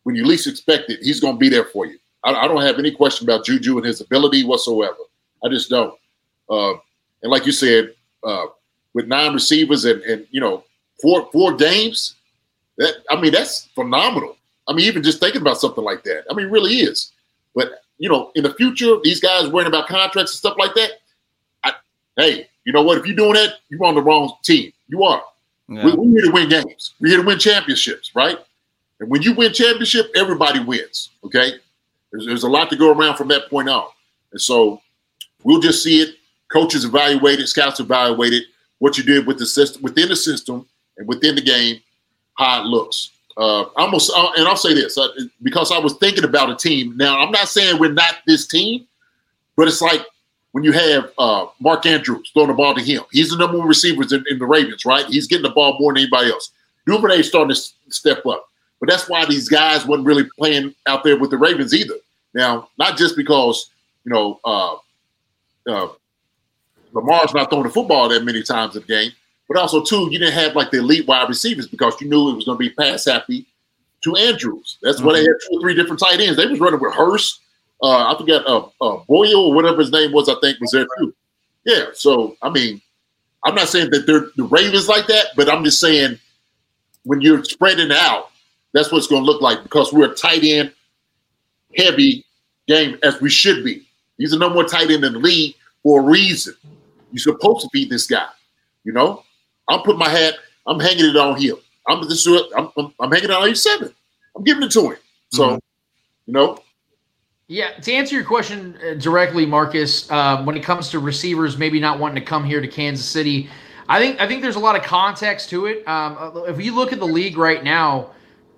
when you least expect it. He's going to be there for you. I, I, don't have any question about Juju and his ability whatsoever. I just don't. Uh, and like you said, uh, with nine receivers and, and you know four four games, that I mean that's phenomenal. I mean, even just thinking about something like that. I mean, really is. But you know, in the future, these guys worrying about contracts and stuff like that. I, hey, you know what? If you're doing that, you're on the wrong team. You are. Yeah. We, we're here to win games. We're here to win championships, right? And when you win championship, everybody wins. Okay. There's, there's a lot to go around from that point on. And so we'll just see it. Coaches evaluate it, scouts evaluate it, what you did with the system within the system and within the game, how it looks. Uh, almost, uh, and I'll say this uh, because I was thinking about a team. Now, I'm not saying we're not this team, but it's like when you have uh, Mark Andrews throwing the ball to him. He's the number one receiver in, in, the Ravens, right? He's getting the ball more than anybody else. Duvernay's starting to step up, but that's why these guys wasn't really playing out there with the Ravens either. Now, not just because you know uh, uh, Lamar's not throwing the football that many times the game, but also, too, you didn't have like the elite wide receivers because you knew it was going to be pass happy to Andrews. That's mm-hmm. why they had two or three different tight ends. They was running with Hurst. Uh, I forgot uh, uh, Boyle or whatever his name was. I think was there too. Yeah. So I mean, I'm not saying that they're the Ravens like that, but I'm just saying when you're spreading out, that's what it's going to look like because we're a tight end heavy game as we should be. He's the number one tight end in the league for a reason. You're supposed to beat this guy, you know. I'm putting my hat. I'm hanging it on him. I'm just I'm, I'm, I'm hanging it on seven. I'm giving it to him. So, mm-hmm. you know. Yeah, to answer your question uh, directly, Marcus, uh, when it comes to receivers maybe not wanting to come here to Kansas City, I think I think there's a lot of context to it. Um, uh, if you look at the league right now,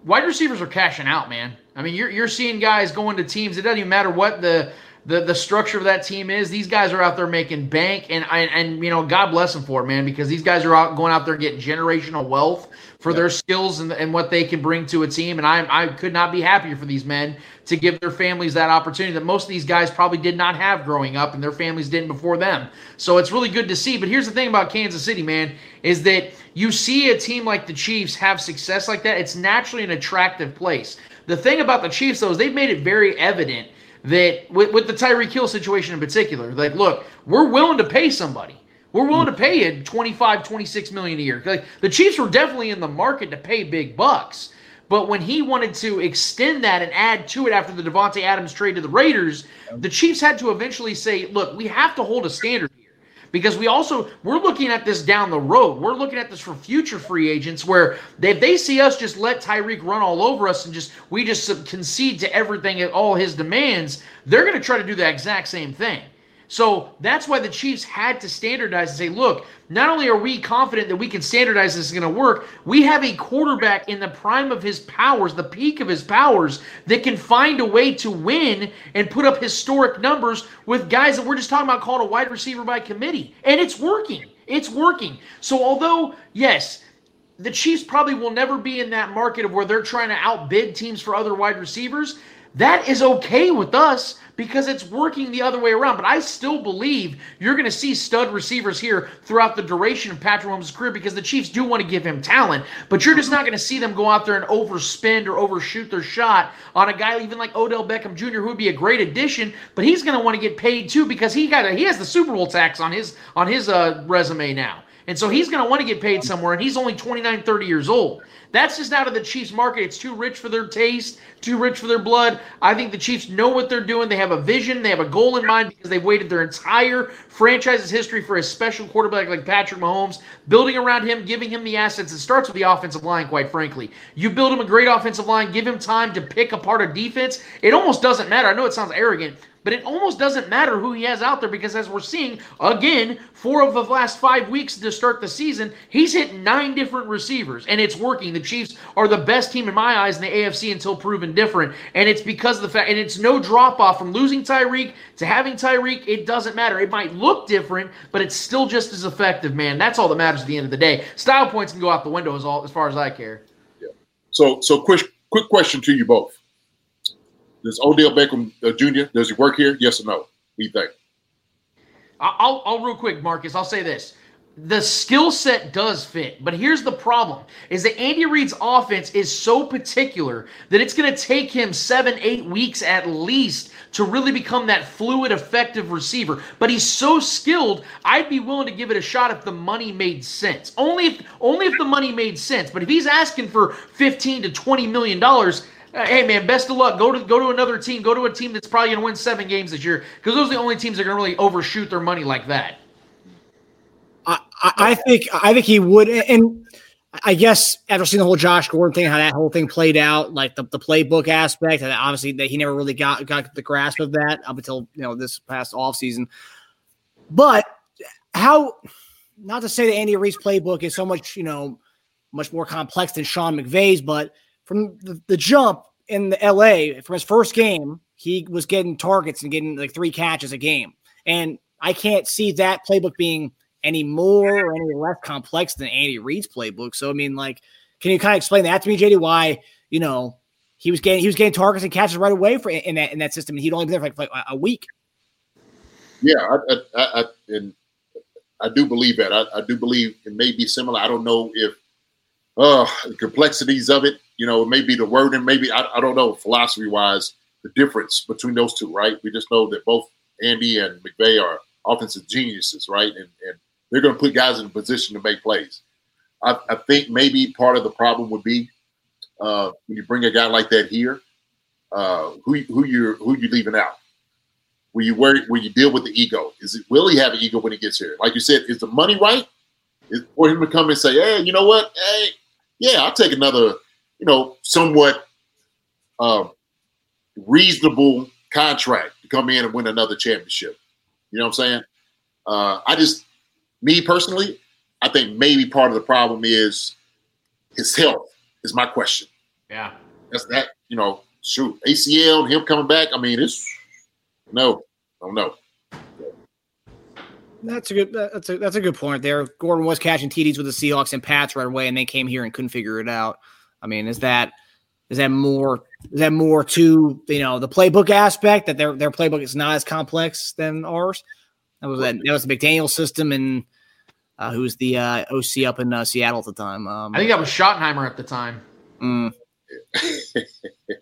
wide receivers are cashing out, man. I mean, you're you're seeing guys going to teams. It doesn't even matter what the the the structure of that team is. These guys are out there making bank, and and, and you know, God bless them for it, man, because these guys are out going out there getting generational wealth for yeah. their skills and, and what they can bring to a team. And I I could not be happier for these men to give their families that opportunity that most of these guys probably did not have growing up, and their families didn't before them. So it's really good to see. But here's the thing about Kansas City, man, is that you see a team like the Chiefs have success like that. It's naturally an attractive place. The thing about the Chiefs, though, is they've made it very evident that with, with the Tyreek Hill situation in particular, like, look, we're willing to pay somebody. We're willing to pay it 25, 26 million a year. Like the Chiefs were definitely in the market to pay big bucks. But when he wanted to extend that and add to it after the Davante Adams trade to the Raiders, the Chiefs had to eventually say, look, we have to hold a standard. Because we also we're looking at this down the road. We're looking at this for future free agents where they, if they see us just let Tyreek run all over us and just we just concede to everything at all his demands, they're going to try to do the exact same thing. So that's why the Chiefs had to standardize and say, look, not only are we confident that we can standardize this is going to work, we have a quarterback in the prime of his powers, the peak of his powers, that can find a way to win and put up historic numbers with guys that we're just talking about calling a wide receiver by committee. And it's working. It's working. So although, yes, the Chiefs probably will never be in that market of where they're trying to outbid teams for other wide receivers. That is okay with us because it's working the other way around. But I still believe you're going to see stud receivers here throughout the duration of Patrick Mahomes' career because the Chiefs do want to give him talent, but you're just not going to see them go out there and overspend or overshoot their shot on a guy even like Odell Beckham Jr., who would be a great addition, but he's going to want to get paid too because he got a, he has the Super Bowl tax on his on his uh, resume now. And so he's going to want to get paid somewhere, and he's only 29, 30 years old. That's just out of the Chiefs market. It's too rich for their taste, too rich for their blood. I think the Chiefs know what they're doing. They have a vision, they have a goal in mind because they've waited their entire franchise's history for a special quarterback like Patrick Mahomes, building around him, giving him the assets. It starts with the offensive line, quite frankly. You build him a great offensive line, give him time to pick apart a defense. It almost doesn't matter. I know it sounds arrogant, but it almost doesn't matter who he has out there because, as we're seeing again, four of the last five weeks to start the season, he's hit nine different receivers and it's working. The Chiefs are the best team in my eyes in the AFC until proven different. And it's because of the fact, and it's no drop off from losing Tyreek to having Tyreek. It doesn't matter. It might look different, but it's still just as effective, man. That's all that matters at the end of the day. Style points can go out the window as, all, as far as I care. Yeah. So, so quick, quick question to you both. Does Odell Beckham uh, Jr. does he work here? Yes or no? What do you think? I'll, I'll real quick, Marcus. I'll say this: the skill set does fit, but here's the problem: is that Andy Reid's offense is so particular that it's going to take him seven, eight weeks at least to really become that fluid, effective receiver. But he's so skilled, I'd be willing to give it a shot if the money made sense. Only if only if the money made sense. But if he's asking for fifteen to twenty million dollars Uh, hey man, best of luck. Go to go to another team. Go to a team that's probably going to win seven games this year because those are the only teams that are going to really overshoot their money like that. I, I think I think he would, and I guess after seeing the whole Josh Gordon thing, how that whole thing played out, like the, the playbook aspect, and obviously that he never really got got the grasp of that up until you know this past off season. But how? Not to say that Andy Reid's playbook is so much you know much more complex than Sean McVay's, but from the, the jump in the LA from his first game, he was getting targets and getting like three catches a game. And I can't see that playbook being any more or any less complex than Andy Reid's playbook. So I mean, like, can you kind of explain that to me, JD? Why you know he was getting he was getting targets and catches right away for in that in that system, and he'd only been there for like, like a week. Yeah, I, I, I, and I do believe that. I, I do believe it may be similar. I don't know if uh, the complexities of it you know, maybe the wording, maybe I, I don't know, philosophy wise, the difference between those two, right? We just know that both Andy and McVay are offensive geniuses, right? And, and they're going to put guys in a position to make plays. I, I think maybe part of the problem would be uh, when you bring a guy like that here, uh, who who you who you leaving out? Will you worry? Will you deal with the ego? Is it will he have an ego when he gets here? Like you said, is the money right? Is for him to come and say, "Hey, you know what? Hey, yeah, I'll take another you know, somewhat uh, reasonable contract to come in and win another championship. You know what I'm saying? Uh, I just, me personally, I think maybe part of the problem is his health. Is my question. Yeah, that's that. You know, shoot, ACL, and him coming back. I mean, it's no, I don't know. That's a good. That's a that's a good point there. Gordon was catching TDs with the Seahawks and Pats right away, and they came here and couldn't figure it out. I mean, is that is that more is that more to you know the playbook aspect that their their playbook is not as complex than ours? That was that, that was the McDaniel system and uh, who was the uh, OC up in uh, Seattle at the time. Um, I think that was Schottenheimer at the time. Mm, <laughs>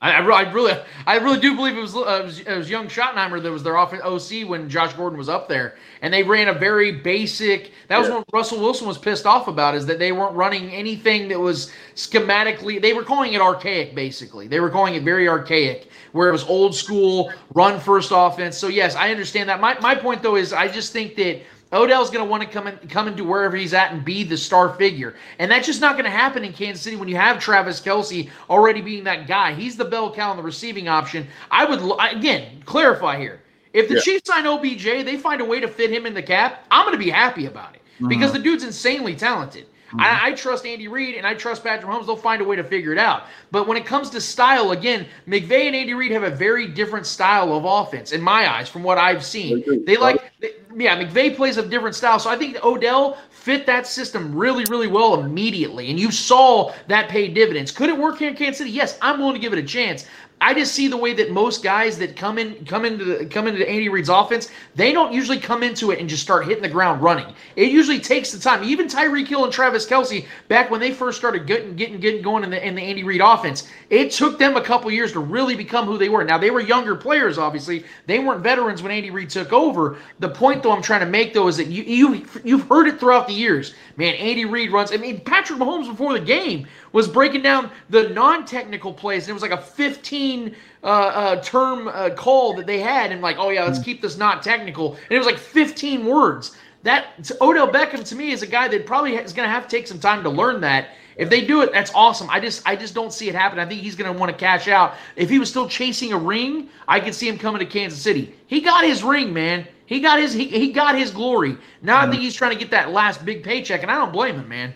I, I, I, really, I really do believe it was, uh, it was, it was young Schottenheimer that was their offense OC when Josh Gordon was up there, and they ran a very basic. That was yeah. what Russell Wilson was pissed off about is that they weren't running anything that was schematically. They were calling it archaic, basically. They were calling it very archaic, where it was old school run first offense. So yes, I understand that. My my point though is I just think that Odell's going to want to come in, come into wherever he's at and be the star figure, and that's just not going to happen in Kansas City when you have Travis Kelce already being that guy. He's the bell cow on the receiving option. I would again clarify here: if the Yeah. Chiefs sign OBJ, they find a way to fit him in the cap. I'm going to be happy about it because mm-hmm. the dude's insanely talented. I, mm-hmm. I trust Andy Reid and I trust Patrick Mahomes. They'll find a way to figure it out. But when it comes to style, again, McVay and Andy Reid have a very different style of offense in my eyes, from what I've seen. They. They like, they- yeah, McVay plays a different style. So I think Odell fit that system really, really well immediately. And you saw that pay dividends. Could it work here in Kansas City? Yes, I'm willing to give it a chance. I just see the way that most guys that come in come into the, come into Andy Reid's offense, they don't usually come into it and just start hitting the ground running. It usually takes the time. Even Tyreek Hill and Travis Kelce, back when they first started getting getting getting going in the in the Andy Reid offense, it took them a couple years to really become who they were. Now they were younger players, obviously. They weren't veterans when Andy Reid took over. The point though I'm trying to make though is that you you you've heard it throughout the years. Man, Andy Reid runs. I mean, Patrick Mahomes before the game was breaking down the non-technical plays. And it was like a 15 uh, uh, term uh, call that they had, and like, oh yeah, let's keep this not technical. And it was like 15 words. That Odell Beckham to me is a guy that probably is going to have to take some time to learn that. If they do it, that's awesome. I just I just don't see it happen. I think he's going to want to cash out. If he was still chasing a ring, I could see him coming to Kansas City. He got his ring, man. He got his he, he got his glory. Now I think he's trying to get that last big paycheck, and I don't blame him, man.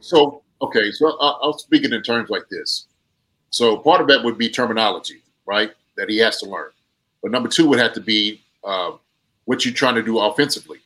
So okay, so I- I'll speak it in terms like this. So part of that would be terminology, right? That he has to learn. But number two would have to be uh, what you're trying to do offensively.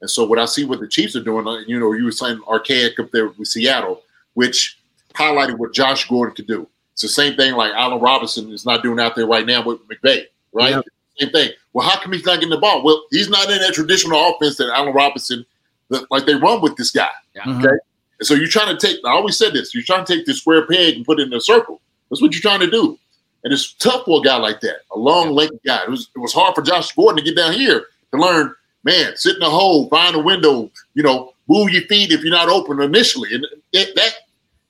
And so what I see what the Chiefs are doing, uh, you know, you were saying archaic up there with Seattle, which highlighted what Josh Gordon could do. It's the same thing like Allen Robinson is not doing out there right now with McVay, right? Yeah. Same thing. Well, how come he's not getting the ball? Well, he's not in that traditional offense that Allen Robinson, that, like they run with this guy. Mhm. Okay. And so you're trying to take, I always said this, you're trying to take this square peg and put it in a circle. That's what you're trying to do. And it's tough for a guy like that, a long, lanky guy. It was, it was hard for Josh Gordon to get down here to learn, man, sit in a hole, find a window, you know, move your feet if you're not open initially. And that, that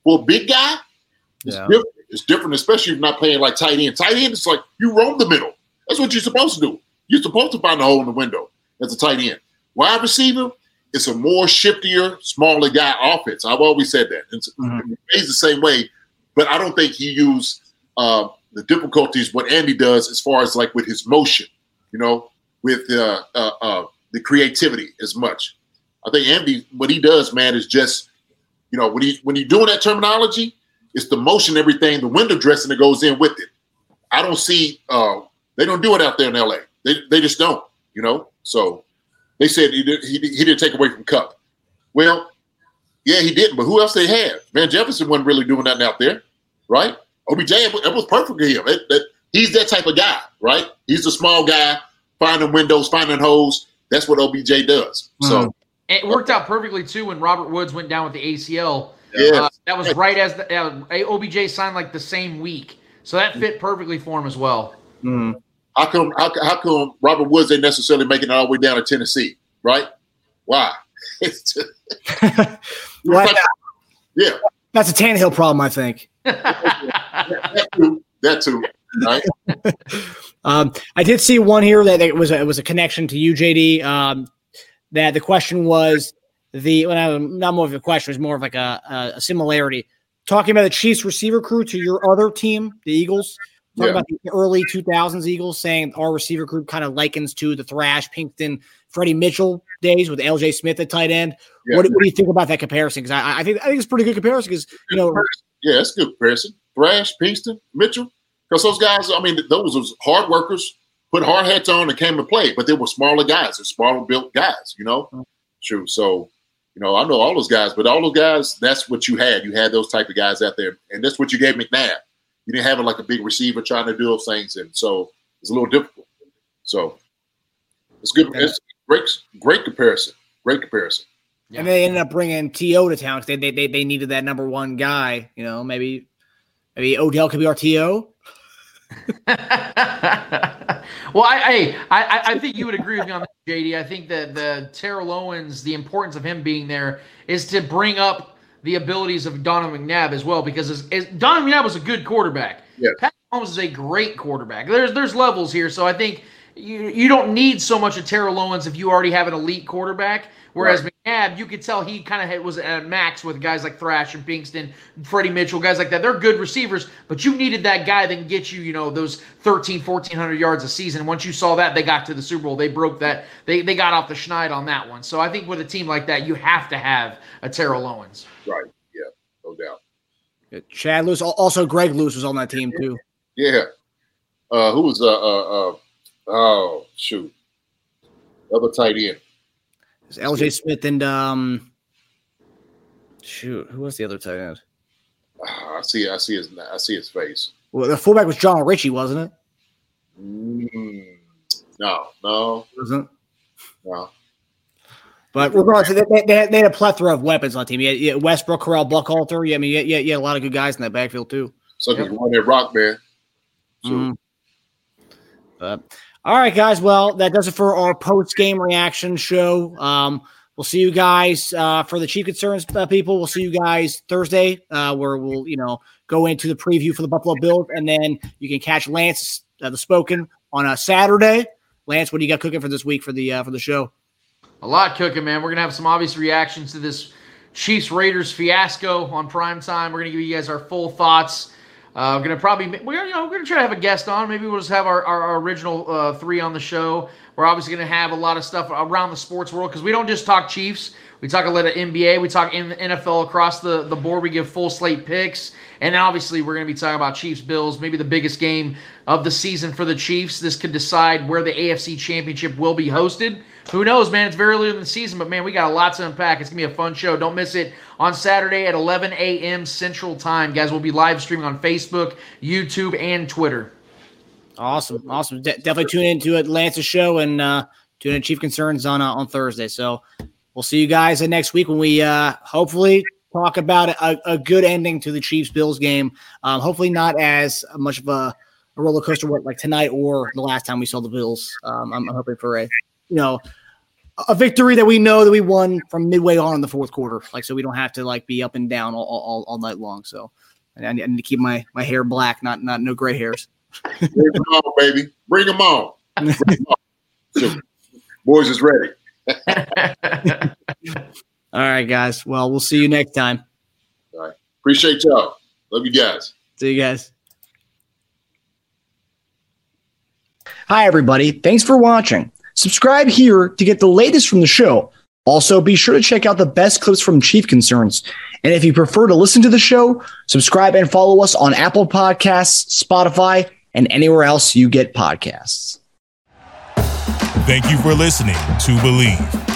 for a big guy, it's Yeah. different. It's different, especially if you're not playing like tight end. Tight end it's like you roam the middle. That's what you're supposed to do. You're supposed to find a hole in the window as a tight end. Wide receiver, it's a more shiftier, smaller guy offense. I've always said that. It's Mhm. it's the same way, but I don't think he used uh, the difficulties what Andy does as far as like with his motion, you know, with uh, uh, uh, the creativity as much. I think Andy, what he does, man, is just, you know, when he when he's doing that terminology, it's the motion, everything, the window dressing that goes in with it. I don't see uh, they don't do it out there in LA. They they just don't, you know. So they said he did, he, he didn't take away from Kupp. Well, yeah, he didn't. But who else they had? Man, Jefferson wasn't really doing nothing out there, right? OBJ, it was perfect for him. It- that- he's that type of guy, right? He's the small guy, finding windows, finding holes. That's what OBJ does. So, it worked out perfectly too when Robert Woods went down with the ACL. yes. Uh, that was right as the, uh, OBJ signed like the same week, so that fit perfectly for him as well. Mhm. How come? How, how come Robert Woods ain't necessarily making it all the way down to Tennessee? Right? Why? <laughs> It's just- <laughs> Well, yeah, that's a Tannehill problem, I think. <laughs> that too. That too. Right? Um, I did see one here that it was a, it was a connection to you, JD. Um, that the question was the well, not more of a question, it was more of like a, a, a similarity. Talking about the Chiefs receiver crew to your other team, the Eagles. Talking Yeah. about the early 2000s Eagles, saying our receiver group kind of likens to the Thrash, Pinkston, Freddie Mitchell days with LJ Smith at tight end. Yeah. What, what do you think about that comparison? Because I, I think I think it's a pretty good comparison. Because you know, Yeah, that's a good comparison. Thrash, Pinkston, Mitchell. Because those guys, I mean, those was hard workers, put hard hats on and came to play, but they were smaller guys, they're smaller built guys, you know? Mm-hmm. True. So, you know, I know all those guys, but all those guys, that's what you had. You had those type of guys out there. And that's what you gave McNabb. You didn't have it like a big receiver trying to do those things. And so it's a little difficult. So it's good. It's great, great comparison. Great comparison. and they ended up bringing To to town. 'cause They, they they they needed that number one guy. You know, maybe maybe Odell could be our To. <laughs> well, I, I, I, I think you would agree with me on that, JD. I think that the Terrell Owens, the importance of him being there is to bring up the abilities of Donovan McNabb as well, because as, as Donovan McNabb was a good quarterback. Yes. Pat Mahomes is a great quarterback. There's there's levels here, so I think you you don't need so much of Terrell Owens if you already have an elite quarterback. Whereas Right. McNabb, you could tell he kind of was at max with guys like Thrash and Pinkston, Freddie Mitchell, guys like that. They're good receivers, but you needed that guy that can get you, you know, those 13, 1400 yards a season. Once you saw that, they got to the Super Bowl. They broke that. They, they got off the schneid on that one. So I think with a team like that, you have to have a Terrell Owens. Right. Yeah. No doubt. Chad Lewis, also Greg Lewis was on that team too. Yeah. Uh, who was uh, uh, uh oh shoot, other tight end. It's LJ Smith and um, shoot, who was the other tight end? Ah, I see. I see his. I see his face. Well, the fullback was Jon Ritchie, wasn't it? Mm, no, no, Wasn't. no. But regardless, they, they, they, had, a plethora of weapons on the team. Yeah, Westbrook, Correll, Buckhalter. Yeah, I mean, yeah, you had- a lot of good guys in that backfield too. Suckers run that rock, man. So, Mhm. But all right, guys. Well, that does it for our post game reaction show. Um, we'll see you guys uh, for the chief concerns uh, people. We'll see you guys Thursday, uh, where we'll you know go into the preview for the Buffalo Bills, and then you can catch Lance uh, the Spoken on a Saturday. Lance, what do you got cooking for this week for the uh, for the show? A lot cooking, man. We're gonna have some obvious reactions to this Chiefs Raiders fiasco on prime time. We're gonna give you guys our full thoughts. Uh, we're gonna probably we're you know we're gonna try to have a guest on. Maybe we'll just have our, our, our original uh, three on the show. We're obviously gonna have a lot of stuff around the sports world because we don't just talk Chiefs. We talk a lot of NBA. We talk in NFL across the, the board. We give full slate picks. And obviously, we're going to be talking about Chiefs Bills, maybe the biggest game of the season for the Chiefs. This could decide where the AFC Championship will be hosted. Who knows, man? It's very early in the season, but man, we got a lot to unpack. It's going to be a fun show. Don't miss it on Saturday at 11 a.m. Central Time. Guys, we'll be live streaming on Facebook, YouTube, and Twitter. Awesome, awesome. De- definitely tune into it, Lance's show, and uh, tune in Chief Concerns on uh, on Thursday. So we'll see you guys next week when we uh, hopefully talk about a, a good ending to the Chiefs Bills game. Um, hopefully not as much of a, a roller coaster like tonight or the last time we saw the Bills. Um, I'm hoping for a you know a victory that we know that we won from midway on in the fourth quarter, like so we don't have to like be up and down all, all, all night long. So I need, I need to keep my my hair black, not not no gray hairs. bring them on, baby. Bring them on. Bring 'em on. So, boys is ready. <laughs> All right, guys. Well, we'll see you next time. All right. Appreciate y'all. Love you guys. See you guys. Hi, everybody. Thanks for watching. Subscribe here to get the latest from the show. Also, be sure to check out the best clips from Chief Concerns. And if you prefer to listen to the show, subscribe and follow us on Apple Podcasts, Spotify, and anywhere else you get podcasts. Thank you for listening to Bleav.